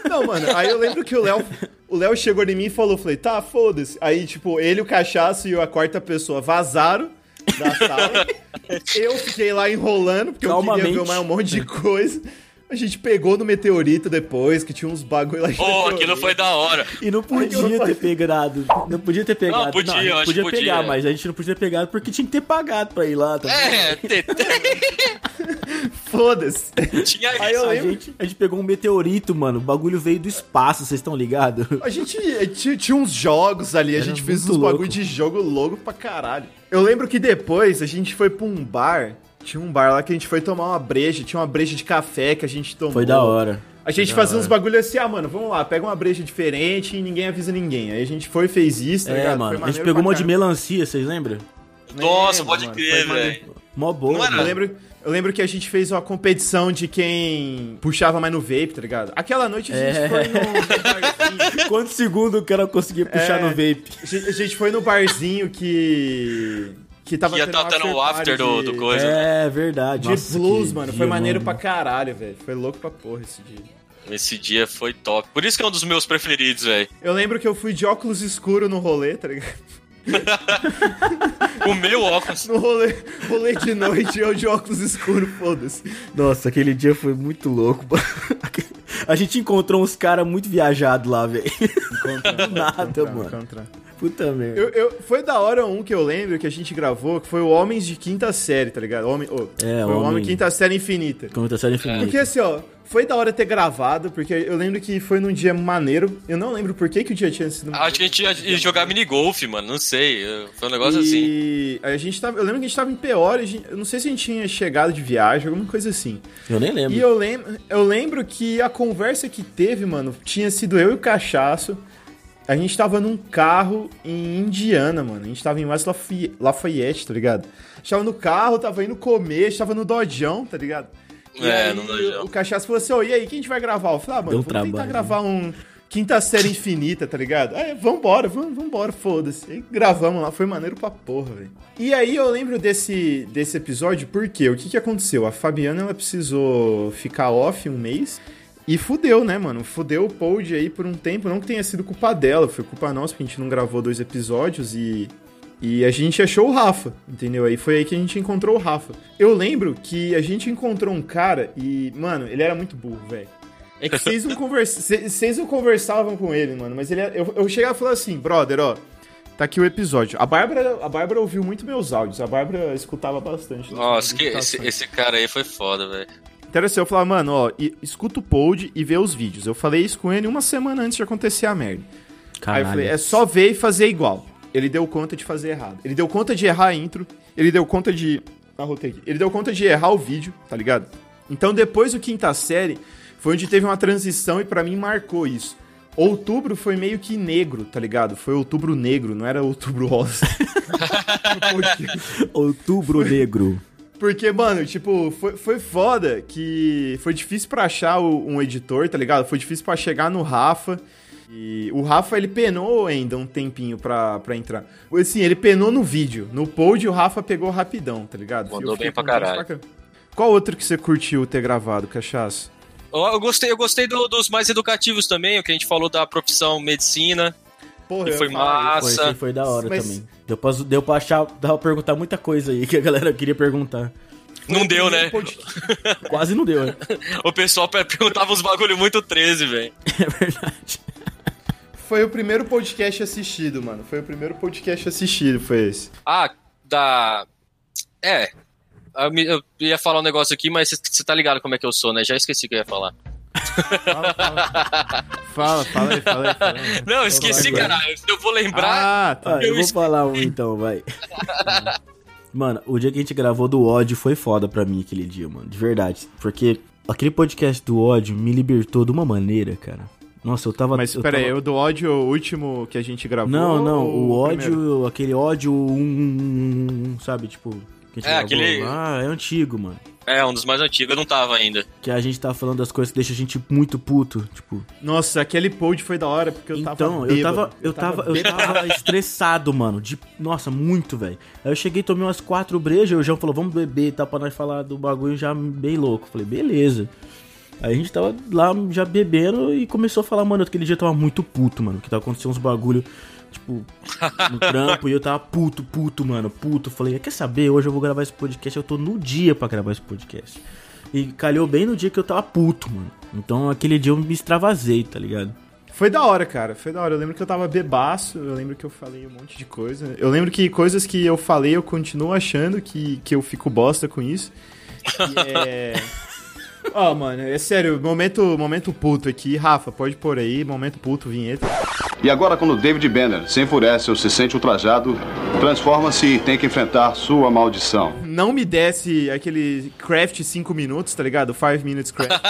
Não, mano, aí eu lembro que o Léo. O Léo chegou em mim e falou, falei, tá, foda-se. Aí, tipo, ele, o cachaço e a quarta pessoa vazaram da sala. eu fiquei lá enrolando, porque eu queria ver mais um monte de coisa. A gente pegou no meteorito depois, que tinha uns bagulho lá Oh, aquilo foi da hora. E não eu podia não ter pegado. Não podia ter pegado. Não, podia, a gente eu acho podia pegar, podia. mas a gente não podia ter pegado porque tinha que ter pagado pra ir lá. Tá É, te- Foda-se. tinha Aí eu isso. a, lembro- gente, a gente pegou um meteorito, mano. O bagulho veio do espaço, vocês estão ligados? A gente tinha, tinha uns jogos ali, a Era gente fez uns louco. bagulho de jogo louco pra caralho. Eu lembro que depois a gente foi pra um bar. Tinha um bar lá que a gente foi tomar uma breja, tinha uma breja de café que a gente tomou. Foi da hora. A gente fazia uns bagulho assim, ah, mano, vamos lá, pega uma breja diferente e ninguém avisa ninguém. Aí a gente foi, fez isso, tá É, ligado? mano. Foi A gente pegou uma de melancia, vocês lembram? Nossa, Lembro, pode mano, crer, velho. Mó boa, Não era- Eu mano. lembro, eu lembro que a gente fez uma competição de quem puxava mais no vape, tá ligado? Aquela noite a gente É. foi no. Quantos segundos o cara conseguia puxar É. no vape? A gente foi no barzinho que. Que tava Ia tendo tá um party after do- de- do coisa. É, verdade. De Nossa, blues, que mano. dia, Foi maneiro mano. pra caralho, velho. Foi louco pra porra esse dia. Esse dia foi top. Por isso que é um dos meus preferidos, velho. Eu lembro que eu fui de óculos escuro no rolê, tá ligado? O meu óculos. No rolê, rolê de noite, eu de óculos escuros, foda-se. Nossa, aquele dia foi muito louco. A gente encontrou uns caras muito viajados lá, velho. Do nada, mano. Puta merda. Eu, eu- foi da hora um que eu lembro que a gente gravou, que foi o Homens de Quinta Série, tá ligado? Homem, oh, É, foi o Homem- Quinta Série Infinita. Tá série infinita. Porque assim, ó, foi da hora ter gravado, porque eu lembro que foi num dia maneiro. Eu não lembro por que, que o dia tinha sido Acho que a gente ia, ia jogar minigolf, mano. Não sei. Foi um negócio assim. E a gente tava. Eu lembro que a gente tava em Peoria, a gente- eu não sei se a gente tinha chegado de viagem, alguma coisa assim. Eu nem lembro. E eu lembro, eu lembro que a conversa que teve, mano, tinha sido eu e o Cachaço. A gente tava num carro em Indiana, mano. A gente tava em West Lafayette, tá ligado? A gente tava no carro, tava indo comer, a gente tava no Dodjão, tá ligado? E É, aí, no Dodjão. O Cachaça falou assim, ô, e aí, quem a gente vai gravar? Eu falei, ah, mano, Deu vamos tentar trabalho, gravar um Quinta Série Infinita, tá ligado? Aí, vambora, vamos, vambora, foda-se. Gravamos lá, foi maneiro pra porra, velho. E aí eu lembro desse, desse episódio, porque o que que aconteceu? A Fabiana, ela precisou ficar off um mês... E fudeu, né, mano? Fudeu o pod aí por um tempo. Não que tenha sido culpa dela, foi culpa nossa, porque a gente não gravou dois episódios e. E a gente achou o Rafa, entendeu? Aí foi aí que a gente encontrou o Rafa. Eu lembro que a gente encontrou um cara e, mano, ele era muito burro, velho. É que vocês não, conversa... cê- vocês não conversavam com ele, mano, mas ele era... eu, eu chegava e falava assim, brother, ó, tá aqui o episódio. A Bárbara, a Bárbara ouviu muito meus áudios, a Bárbara escutava bastante. Nossa, que esse, esse cara aí foi foda, velho. Então assim, eu falava, mano, ó, e- escuta o pod e vê os vídeos. Eu falei isso com ele uma semana antes de acontecer a merda. Aí Caralho. eu falei, é só ver e fazer igual. Ele deu conta de fazer errado. Ele deu conta de errar a intro, ele deu conta de. Arrotei aqui. Ele deu conta de errar o vídeo, tá ligado? Então depois do quinta série, foi onde teve uma transição e pra mim marcou isso. Outubro foi meio que negro, tá ligado? Foi outubro negro, não era outubro rosa. Outubro Negro. Porque, mano, tipo, foi, foi foda que foi difícil pra achar o- um editor, tá ligado? Foi difícil pra chegar no Rafa. E o Rafa, ele penou ainda um tempinho pra, pra entrar. Assim, ele penou no vídeo. No pod, o Rafa pegou rapidão, tá ligado? Mandou bem pra caralho. caramba. Qual outro que você curtiu ter gravado, Cachaça? Eu, eu gostei, eu gostei do- dos mais educativos também, o que a gente falou da profissão medicina. Porra, E foi massa. foi, foi da hora Mas- também. Deu pra, deu pra achar, dá pra perguntar muita coisa aí que a galera queria perguntar. Não deu, né? Pod- Quase não deu, né? O pessoal per- perguntava uns bagulho muito 13, velho. É verdade. Foi o primeiro podcast assistido, mano. Foi o primeiro podcast assistido, foi esse. Ah, da. É. Eu ia falar um negócio aqui, mas você tá ligado como é que eu sou, né? Já esqueci o que eu ia falar. Fala, fala. fala, fala aí, fala aí. Fala aí. Não, esqueci, caralho. Se eu vou lembrar. Ah, tá. Ah, eu Eu vou falar um então, vai. Mano, o dia que a gente gravou do ódio foi foda pra mim aquele dia, mano. De verdade. Porque aquele podcast do ódio me libertou de uma maneira, cara. Nossa, eu tava. Mas eu pera aí, tava... o do ódio o último que a gente gravou? Não, não, o ódio, primeiro? aquele ódio, um, sabe, tipo. Que a gente É, gravou aquele- lá, é antigo, mano. É, um dos mais antigos, eu não tava ainda. Que a gente tá falando das coisas que deixa a gente muito puto, tipo. Nossa, aquele pod foi da hora, porque eu tava Então, eu tava, eu tava, eu bêbado. tava estressado, mano. De, nossa, muito, velho. Aí eu cheguei, tomei umas quatro brejas, o João falou, vamos beber, tá? Pra nós falar do bagulho já bem louco. Falei, beleza. Aí a gente tava lá já bebendo e começou a falar, mano, aquele dia eu tava muito puto, mano. Que tava acontecendo uns bagulho, tipo, no trampo, e eu tava puto, puto, mano, puto. Falei, quer saber? Hoje eu vou gravar esse podcast, eu tô no dia pra gravar esse podcast. E calhou bem no dia que eu tava puto, mano. Então aquele dia eu me extravasei, tá ligado? Foi da hora, cara. Foi da hora. Eu lembro que eu tava bebaço, eu lembro que eu falei um monte de coisa. Eu lembro que coisas que eu falei eu continuo achando que, que eu fico bosta com isso. E é. Ó, mano, é sério, momento, momento puto aqui. Rafa, pode pôr aí, momento puto, vinheta. E agora, quando David Banner se enfurece ou se sente ultrajado, transforma-se e tem que enfrentar sua maldição. Não me desce aquele craft 5 minutos, tá ligado? 5 minutes craft.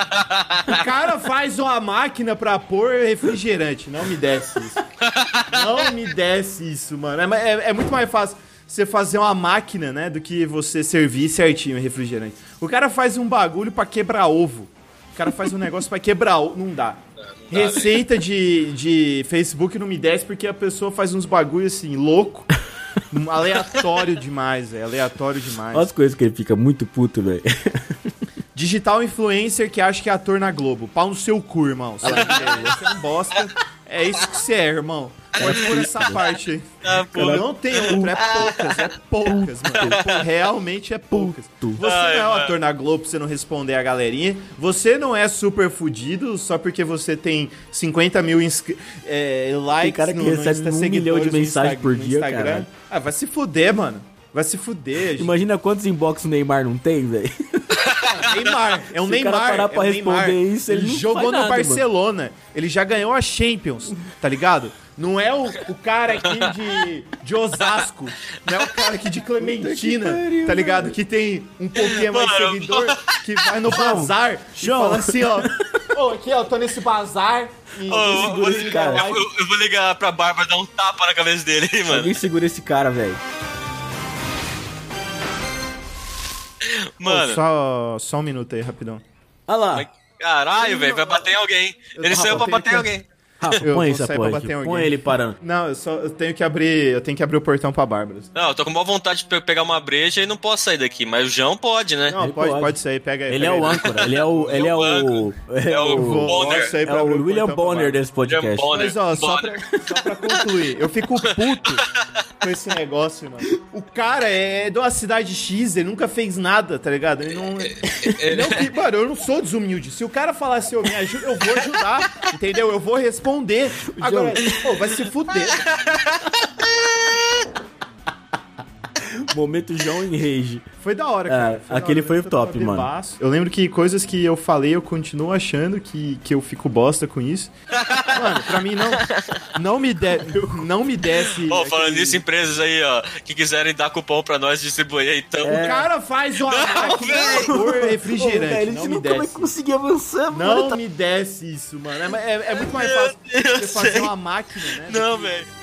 o cara faz uma máquina pra pôr refrigerante. Não me desce isso. Não me desce isso, mano. É, é- é muito mais fácil você fazer uma máquina, né, do que você servir certinho o refrigerante. O cara faz um bagulho pra quebrar ovo. O cara faz um negócio pra quebrar ovo. Não dá. Receita de, de Facebook não me desce porque a pessoa faz uns bagulho assim, louco. Aleatório demais, é aleatório demais. Olha as coisas que ele fica muito puto, velho. Digital influencer que acha que é ator na Globo. Pau no seu cu, irmão. Você é um bosta. É isso que você é, irmão. Pode pôr essa parte aí. Ah, pô. Não tem outra, é poucas, é poucas, mano. Realmente é poucas. Você Ai, não é um ator na Globo pra você não responder a galerinha. Você não é super fudido só porque você tem 50 mil é, likes cara que no, no recebe um seguidores milhão de Insta- por dia, caralho. Ah, vai se fuder, mano. Vai se fuder. gente. Imagina quantos inbox o Neymar não tem, velho. Neymar, é um Se o Neymar. cara parar pra é um responder Neymar. isso, ele não jogou faz no nada, Barcelona. Ele já ganhou a Champions, tá ligado? Não é o, o cara aqui de, de Osasco. Não é o cara aqui de Clementina, tá ligado? Que tem um pouquinho mais Mano, seguidor, que vai no bazar e João. fala assim, ó. Ô, aqui, ó, tô nesse bazar e Ô, eu, segura vou- esse cara. eu- eu- eu vou ligar pra Bárbara dar um tapa na cabeça dele, hein, mano. Alguém segura esse cara, velho. Mano, Só, só um minuto aí, rapidão. Olha lá. caralho, velho, vai bater em alguém. Ele saiu pra bater em alguém. Rafa, Eu põe essa porra pra aqui. Põe ele parando. Não, eu só eu tenho que abrir, eu tenho que abrir o portão pra Bárbara. Não, eu tô com maior vontade de pe- pegar uma breja e não posso sair daqui, mas o João pode, né? Não, Ele pode, pode. pode sair, pega aí. Ele é pega o aí. âncora, ele é o. Ele é o. É o Bonner. É o William Bonner desse podcast. William Bonner. Mas ó, só pra, só pra concluir, eu fico puto com esse negócio, mano. O cara é de uma cidade X, ele nunca fez nada, tá ligado? Ele não. Ele não que- mano, eu não sou desumilde. Se o cara falar assim, ô, me ajuda, eu vou ajudar, entendeu? Eu vou responder. Agora, pô, vai se fuder. Momento João em Rage. Foi da hora, cara. É, Foi da aquele hora, foi o top, mano. Eu lembro que coisas que eu falei, eu continuo achando que, que eu fico bosta com isso. Mano, pra mim não. Não me, de, não me desce. Ó, falando aquele- nisso, empresas aí, ó, que quiserem dar cupom pra nós distribuir aí, então. O cara faz máquina por refrigerante. não me desce. conseguir avançar, Não me desce isso, mano. É, é- é muito mais fácil Deus, você fazer uma máquina, né? Não, que- velho.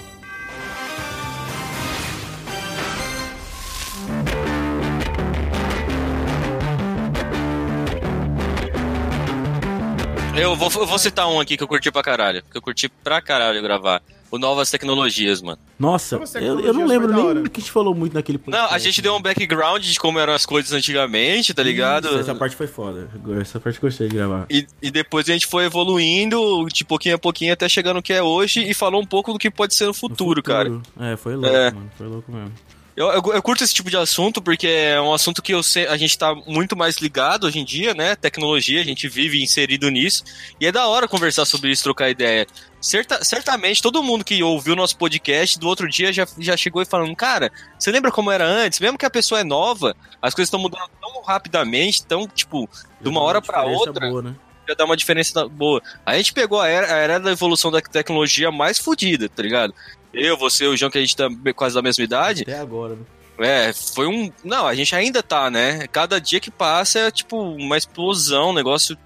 Eu vou, eu vou citar um aqui que eu curti pra caralho. Que eu curti pra caralho gravar. O Novas Tecnologias, mano. Nossa, eu, eu não lembro nem que a gente falou muito naquele Não, a gente deu um background de como eram as coisas antigamente, tá ligado? Isso, Essa parte foi foda. Essa parte eu gostei de gravar. E, e depois a gente foi evoluindo de pouquinho a pouquinho até chegar no que é hoje e falou um pouco do que pode ser no futuro, cara. É, foi louco, É. mano. Foi louco mesmo. Eu, eu, eu curto esse tipo de assunto porque é um assunto que sei, a gente tá muito mais ligado hoje em dia, né? Tecnologia, a gente vive inserido nisso. E é da hora conversar sobre isso, trocar ideia. Certa, certamente, todo mundo que ouviu nosso podcast do outro dia já, já chegou e falando, cara, você lembra como era antes? Mesmo que a pessoa é nova, as coisas estão mudando tão rapidamente, tão, tipo, de uma hora Diferença outra. boa, né? Já dá uma diferença boa. A gente pegou a era, a era da evolução da tecnologia mais fodida, tá ligado? Eu, você, o João, que a gente tá quase da mesma idade, Até agora, né? é, foi um. Não, a gente ainda tá, né? Cada dia que passa é tipo uma explosão, um negócio.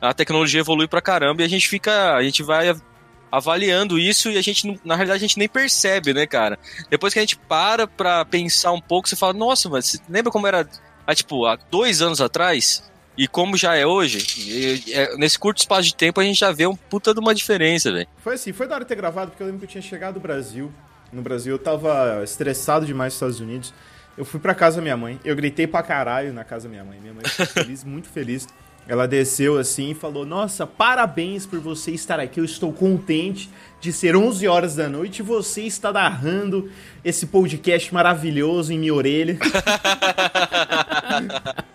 A tecnologia evolui pra caramba e a gente fica. A gente vai avaliando isso e a gente, na realidade, a gente nem percebe, né, cara? Depois que a gente para pra pensar um pouco, você fala, nossa, mas você lembra como era, há, tipo, há dois anos atrás? E como já é hoje? É, nesse curto espaço de tempo a gente já vê um puta de uma diferença, velho. Foi assim, foi da hora ter gravado, porque eu lembro que eu tinha chegado do Brasil. No Brasil eu tava estressado demais nos Estados Unidos. Eu fui pra casa da minha mãe, eu gritei pra caralho na casa da minha mãe. Minha mãe ficou feliz, muito feliz. Ela desceu assim e falou: Nossa, parabéns por você estar aqui. Eu estou contente de ser 11 horas da noite e você está narrando esse podcast maravilhoso em minha orelha.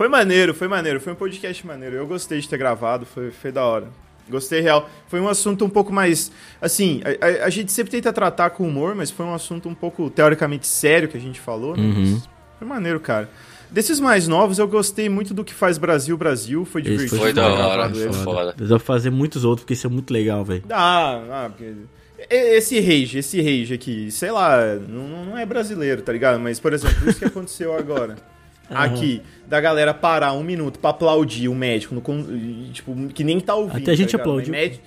Foi maneiro, foi maneiro. Foi um podcast maneiro. Eu gostei de ter gravado, foi, foi da hora. Gostei real. Foi um assunto um pouco mais. Assim, a, a- a gente sempre tenta tratar com humor, mas foi um assunto um pouco teoricamente sério que a gente falou. né? Uhum. Mas Foi maneiro, cara. Desses mais novos, eu gostei muito do que faz Brasil Brasil. Foi Esse divertido. Foi da hora, foi foda. Eu vou fazer muitos outros, porque isso é muito legal, velho. Ah, ah, porque... e- Esse rage, esse rage aqui, sei lá, não, não é brasileiro, tá ligado? Mas, por exemplo, isso que aconteceu agora. Aqui, da galera parar um minuto pra aplaudir o médico, no, tipo, que nem tá ouvindo. Até a gente tá médico-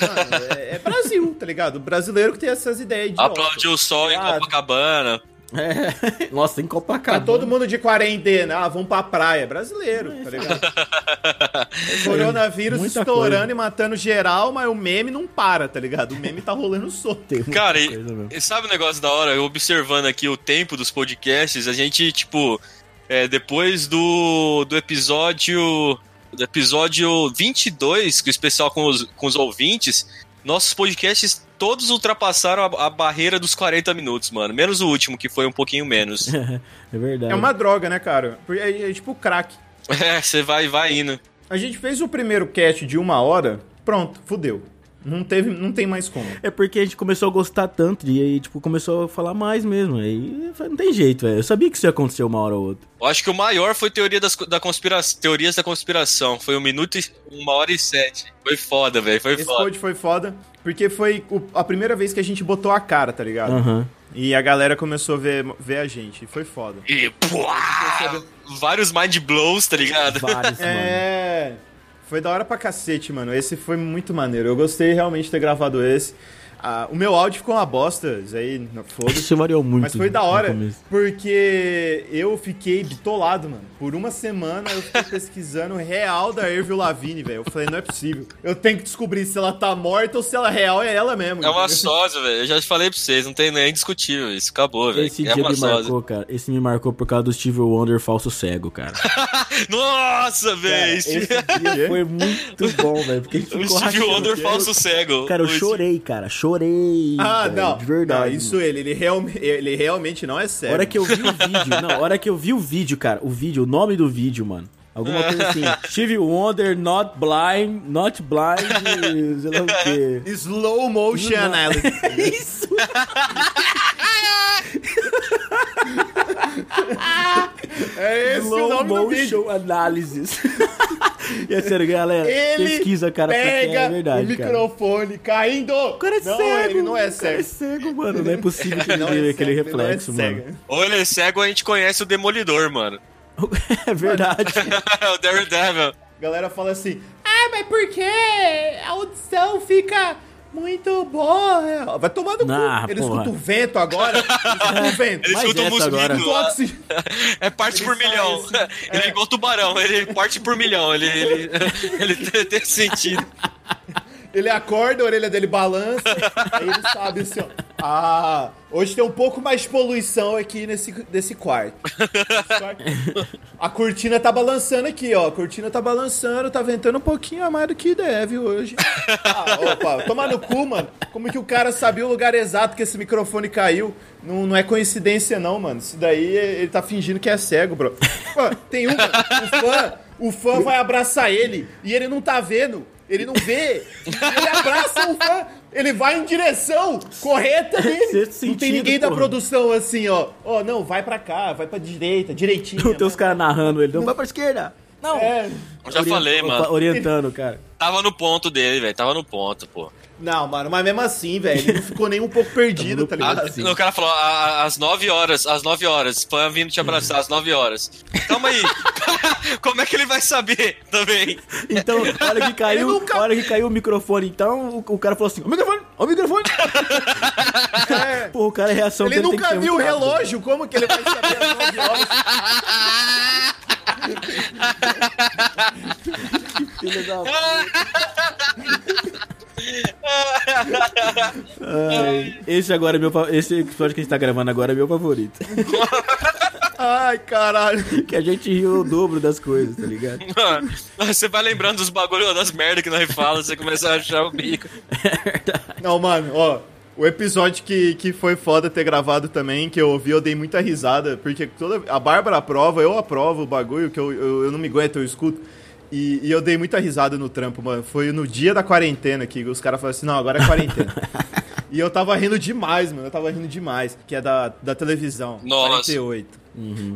Mano, é, é Brasil, tá ligado? O brasileiro que tem essas ideias de. Aplaudiu o sol em Ah, Copacabana. É. Nossa, tem Tá Copacabana. todo mundo de quarentena, ah, vamos pra praia. Brasileiro, tá ligado? O coronavírus Muita estourando coisa. e matando geral, mas o meme não para, tá ligado? O meme tá rolando solto. Cara, e, e sabe o negócio da hora? Eu observando aqui o tempo dos podcasts, a gente, tipo, é, depois do, do episódio. Do episódio 22, que o especial com os, com os ouvintes, nossos podcasts todos ultrapassaram a, a barreira dos 40 minutos, mano. Menos o último, que foi um pouquinho menos. É verdade. É uma droga, né, cara? É, é tipo crack. é, você vai, vai indo. A gente fez o primeiro cast de uma hora, pronto, fudeu. Não, teve, não tem mais como. É porque a gente começou a gostar tanto e aí, tipo, começou a falar mais mesmo. Aí não tem jeito, velho. Eu sabia que isso ia acontecer uma hora ou outra. Eu acho que o maior foi teoria das, da conspiração, teorias da conspiração. Foi um minuto e uma hora e sete. Foi foda, velho. Foi Esse foda. foi foda, porque foi o- a primeira vez que a gente botou a cara, tá ligado? Aham. E a galera começou a ver, ver a gente. E foi foda. E pua, vários mind blows, tá ligado? Vários, mano. É. Foi da hora pra cacete, mano. Esse foi muito maneiro. Eu gostei realmente de ter gravado esse. Ah, o meu áudio ficou uma bosta, isso aí, não- foda-se. Isso variou muito. Mas foi da hora, porque eu fiquei bitolado, mano. Por uma semana eu fiquei pesquisando o real da Avril Lavigne, velho. Eu falei, não é possível. Eu tenho que descobrir se ela tá morta ou se ela é real é ela mesmo. É uma sósia, velho. Eu já falei pra vocês, não tem nem discutível isso. Acabou, velho. Esse É dia me sósia. marcou, cara. Esse me marcou por causa do Steve Wonder falso cego, cara. Nossa, velho. Esse dia foi muito bom, velho. Porque O Steve. Wonder falso cego. Cara, eu chorei, cara. Chorei. Ah, velho, não. De verdade. Não, isso ele, ele, real, ele realmente não é sério. hora que eu vi o vídeo, não, hora que eu vi o vídeo, cara, o vídeo, o nome do vídeo, mano. Alguma coisa assim. Steve Wonder, not blind, not blind, sei lá o quê. Slow motion analysis. Isso! É esse o Slow nome do vídeo. motion analysis. e é sério, galera. Ele pesquisa, cara, pra quem pega é verdade, o cara. microfone caindo. O cara é não, cego. ele não é O cara é cego. cego, mano. Não é possível que ele Não tenha é aquele cego, ele não é reflexo, cego. mano. Ou ele é cego, a gente conhece o Demolidor, mano. É verdade. o Daredevil. A galera fala assim: Ah, mas por que a audição fica muito boa? Vai tomar no Ah, cu. Ele porra. escuta o vento agora. Ele escuta o vento. Ele escuta agora. mosquito É parte por sai milhão. assim, Ele é igual tubarão, ele parte por milhão. Ele, ele, ele tem, tem sentido. Ele acorda, a orelha dele balança, aí ele sabe assim, ó. Ah, hoje tem um pouco mais de poluição aqui nesse, nesse quarto. A cortina tá balançando aqui, ó. A cortina tá balançando, tá ventando um pouquinho a mais do que deve hoje. Ah, opa, tomar no cu, mano. Como que o cara sabia o lugar exato que esse microfone caiu? Não, não é coincidência, não, mano. Isso daí ele tá fingindo que é cego, bro. Pô, tem uma, o fã, o fã vai abraçar ele e ele não tá vendo. Ele não vê. Ele abraça o fã. Ele vai em direção correta dele. Sexto não tem sentido, ninguém da porra. produção assim, ó. Ó, não, vai pra cá, vai pra direita, direitinho. Não tem os caras narrando ele. Não vai pra esquerda. Não. É. Eu já falei, mano. Orientando, cara. Tava no ponto dele, velho. Tava no ponto, pô. Não, mano, mas mesmo assim, velho, ele não ficou nem um pouco perdido, tá ligado? Ah, o cara falou, "A- a- às 9 horas, às 9 horas, fã vindo te abraçar às 9 horas. Calma aí. Como é que ele vai saber também? Então, a hora que caiu, Ele nunca- hora que caiu o microfone, então, o, o cara falou assim: o microfone, o microfone. É. Pô, o cara, a reação Ele dele que nunca viu o relógio, como que ele vai saber as 9 horas? Filho da Ai, esse agora é meu esse episódio que a gente tá gravando agora é meu favorito. Ai, caralho. Que a gente riu o dobro das coisas, tá ligado? Você vai lembrando dos bagulho, das merda que nós falamos, você começa a achar o bico. Não, mano, ó. O episódio que, que foi foda ter gravado também, que eu ouvi, eu dei muita risada, porque toda, a Bárbara aprova, eu aprovo o bagulho, que eu, eu, eu não me aguento, eu escuto. E, e eu dei muita risada no trampo, mano. Foi no dia da quarentena que os caras falaram assim, não, agora é quarentena. e eu tava rindo demais, mano, eu tava rindo demais, que é da, da televisão. Nossa. 48.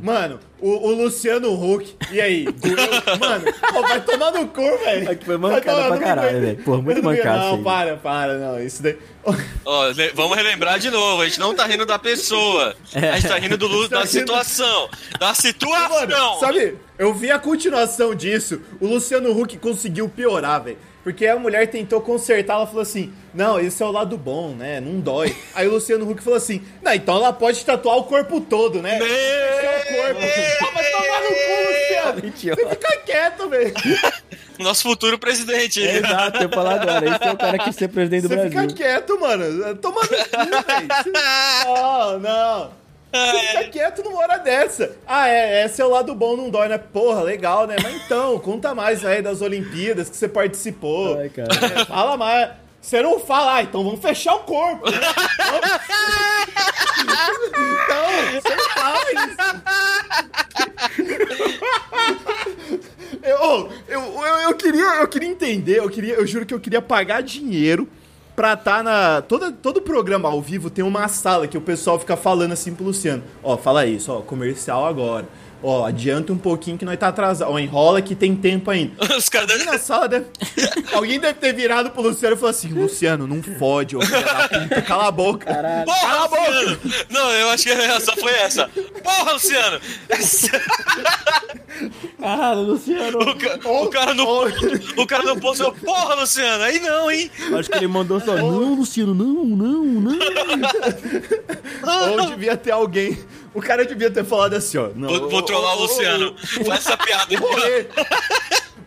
Mano, o, o Luciano Huck, e aí? Doeu? Mano, ó, vai tomar no cu, velho. É que foi mancada Vai tomar- pra caralho, velho. Porra, muito Eu não para, para, não. Isso daí. Ó, vamos relembrar de novo, a gente não tá rindo da pessoa. A gente tá rindo do, lu- Tá da rindo- situação. Da Mano, situação! sabe, eu vi a continuação disso. O Luciano Huck conseguiu piorar, velho. Porque a mulher tentou consertar, ela falou assim: Não, esse é o lado bom, né? Não dói. Aí o Luciano Huck falou assim: Não, então ela pode tatuar o corpo todo, né? Meu Esse é o corpo. Ah, mas tomar no cu, Luciano. Idiota. Você fica quieto, velho. Nosso futuro presidente. É exato, eu falar agora. Esse é o cara que ser presidente do Você Brasil. fica quieto, mano. Toma no cu, velho. Não, não. Você fica quieto numa hora dessa. Ah, é, esse é o lado bom, não dói, né? Porra, legal, né? Mas então, conta mais aí das Olimpíadas que você participou. Ai, cara. É, fala mais. Você não fala, ah, então vamos fechar o corpo. Né? Então, você não fala isso. Eu, ô, eu, eu, eu queria, eu queria entender, eu queria, eu juro que eu queria pagar dinheiro pra estar na. Toda, todo programa ao vivo tem uma sala que o pessoal fica falando assim pro Luciano. Ó, fala isso, ó, comercial agora. Ó, adianta um pouquinho que nós tá atrasado. Ó, enrola que tem tempo ainda. Os caras Alguém na sala deve... Alguém deve ter virado pro Luciano e falou assim: Luciano, não fode, ô filho da puta, cala a boca. Caralho. Porra, Cala a boca! Luciano! Não, eu acho que a reação foi essa. Porra, Luciano! Caralho, Luciano. O, ca- o cara não, o cara não postou, porra, Luciano, aí não, hein? Acho que ele mandou só. Não, Luciano, não, não, não. Ou devia ter alguém. O cara devia ter falado assim, ó. Não, Vou, vou trollar o Luciano. Faz essa piada rolê,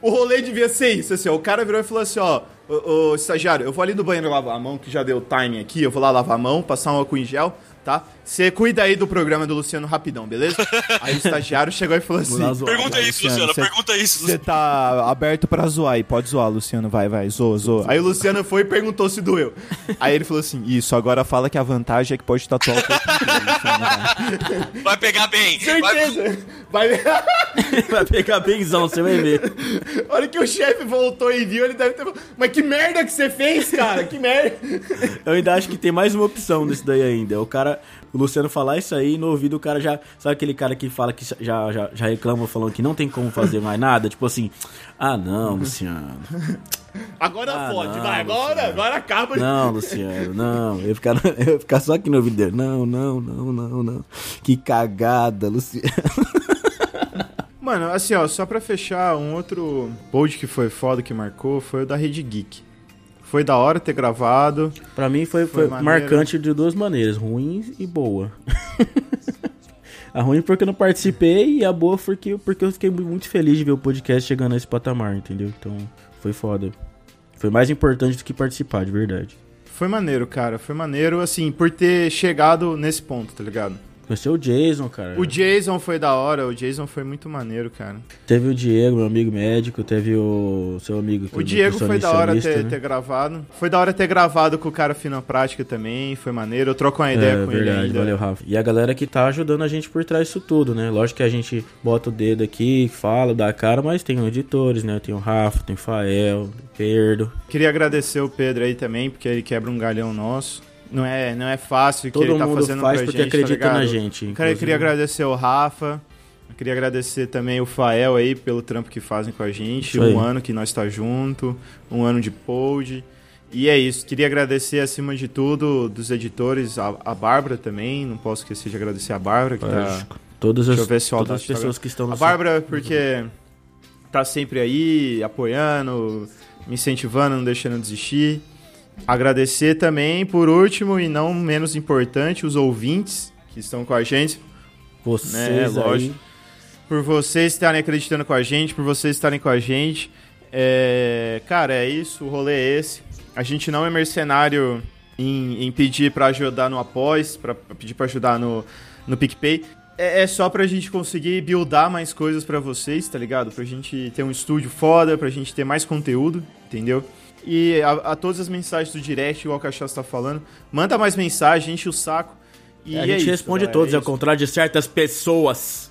o rolê devia ser isso, assim, ó. O cara virou e falou assim, ó. Ô, ô, estagiário, eu vou ali no banheiro lavar a mão, que já deu timing aqui. Eu vou lá lavar a mão, passar um álcool em gel, tá? Você cuida aí do programa do Luciano rapidão, beleza? Aí o estagiário chegou e falou assim: zoar. Pergunta isso, Luciano, cê- pergunta isso. Você tá aberto pra zoar aí, pode zoar, Luciano, vai, vai, zoa, zoa. Aí o Luciano foi e perguntou se doeu. Aí ele falou assim: Isso, agora fala que a vantagem é que pode tatuar o corpo inteiro, Luciano, vai. Vai pegar bem. Vai... Certeza! Vai... Vai pegar benzão, você vai ver. A hora que o chefe voltou e viu, ele deve ter falado: Mas que merda que você fez, cara? Que merda! Eu ainda acho que tem mais uma opção nisso daí ainda. É O cara, o Luciano falar isso aí e no ouvido o cara já. Sabe aquele cara que fala que já, já, já reclama falando que não tem como fazer mais nada? Tipo assim, ah não, Luciano. Agora Ah, fode, não, vai, agora, Luciano. agora acaba. Não, Luciano, não. Eu ia ficar, eu ia ficar só aqui no ouvido dele. Não, não, não, não, não. Que cagada, Luciano. Mano, assim, ó, só pra fechar, um outro post que foi foda, que marcou, foi o da Rede Geek. Foi da hora ter gravado. Pra mim foi, Foi foi, marcante de duas maneiras, ruim e boa. a ruim porque eu não participei e a boa porque, porque eu fiquei muito feliz de ver o podcast chegando a esse patamar, entendeu? Então foi foda. Foi mais importante do que participar, de verdade. Foi maneiro, cara, foi maneiro, assim, por ter chegado nesse ponto, tá ligado? Conheceu o Jason, cara. O Jason foi da hora, o Jason foi muito maneiro, cara. Teve o Diego, meu amigo médico, teve o seu amigo que é O Diego foi da hora ter, nutricionista, ter gravado. Foi da hora ter gravado com o cara Fina Prática também, foi maneiro. Eu troco uma ideia É, com ele verdade, ainda. valeu, Rafa. E a galera que tá ajudando a gente por trás disso tudo, né? Lógico que a gente bota o dedo aqui, fala, dá a cara, mas tem editores, né? Tem o Rafa, tem o Fael, Pedro. Queria agradecer o Pedro aí também, porque ele quebra um galhão nosso. Não é, não é fácil o que Todo ele tá fazendo faz pra porque gente, tá acredita na ligado? gente, Cara, eu inclusive. queria agradecer o Rafa. eu Queria agradecer também o Fael aí pelo trampo que fazem com a gente. Um ano que nós tá junto, um ano de pod. E é isso. Queria agradecer acima de tudo dos editores, a, a Bárbara também. Não posso esquecer de agradecer a Bárbara que tá. Todas as, todas as tá pessoas que estão no A Bárbara, porque tá sempre aí, apoiando, me incentivando, não deixando desistir. Agradecer também, por último e não menos importante, os ouvintes que estão com a gente, Vocês né? aí. Lógico. Por vocês estarem acreditando com a gente, por vocês estarem com a gente. É, Cara, é isso, o rolê é esse. A gente não é mercenário em, em pedir pra ajudar no Após, pra pedir pra ajudar no, no PicPay. É, é só pra gente conseguir buildar mais coisas pra vocês, tá ligado? Pra gente ter um estúdio foda, pra gente ter mais conteúdo, entendeu? E a, a todas as mensagens do direct, igual o Cachaça tá falando, manda mais mensagem, enche o saco. E a é gente isso, responde galera, todos, é ao contrário de certas pessoas.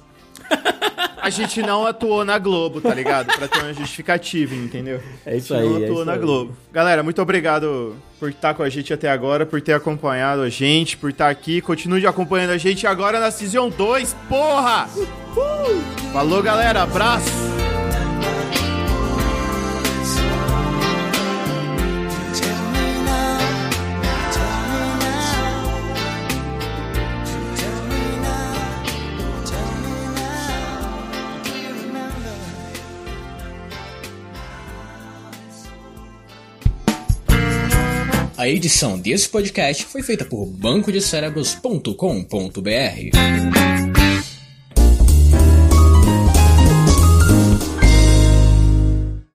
A gente não atuou na Globo, tá ligado? Pra ter uma justificativa, entendeu? É isso A gente aí, Não é atuou isso na aí. Globo. Galera, muito obrigado por estar com a gente até agora, por ter acompanhado a gente, por estar aqui. Continue acompanhando a gente agora na Season 2, porra! Falou, galera. Abraço! A edição desse podcast foi feita por bancodecerebros.com.br.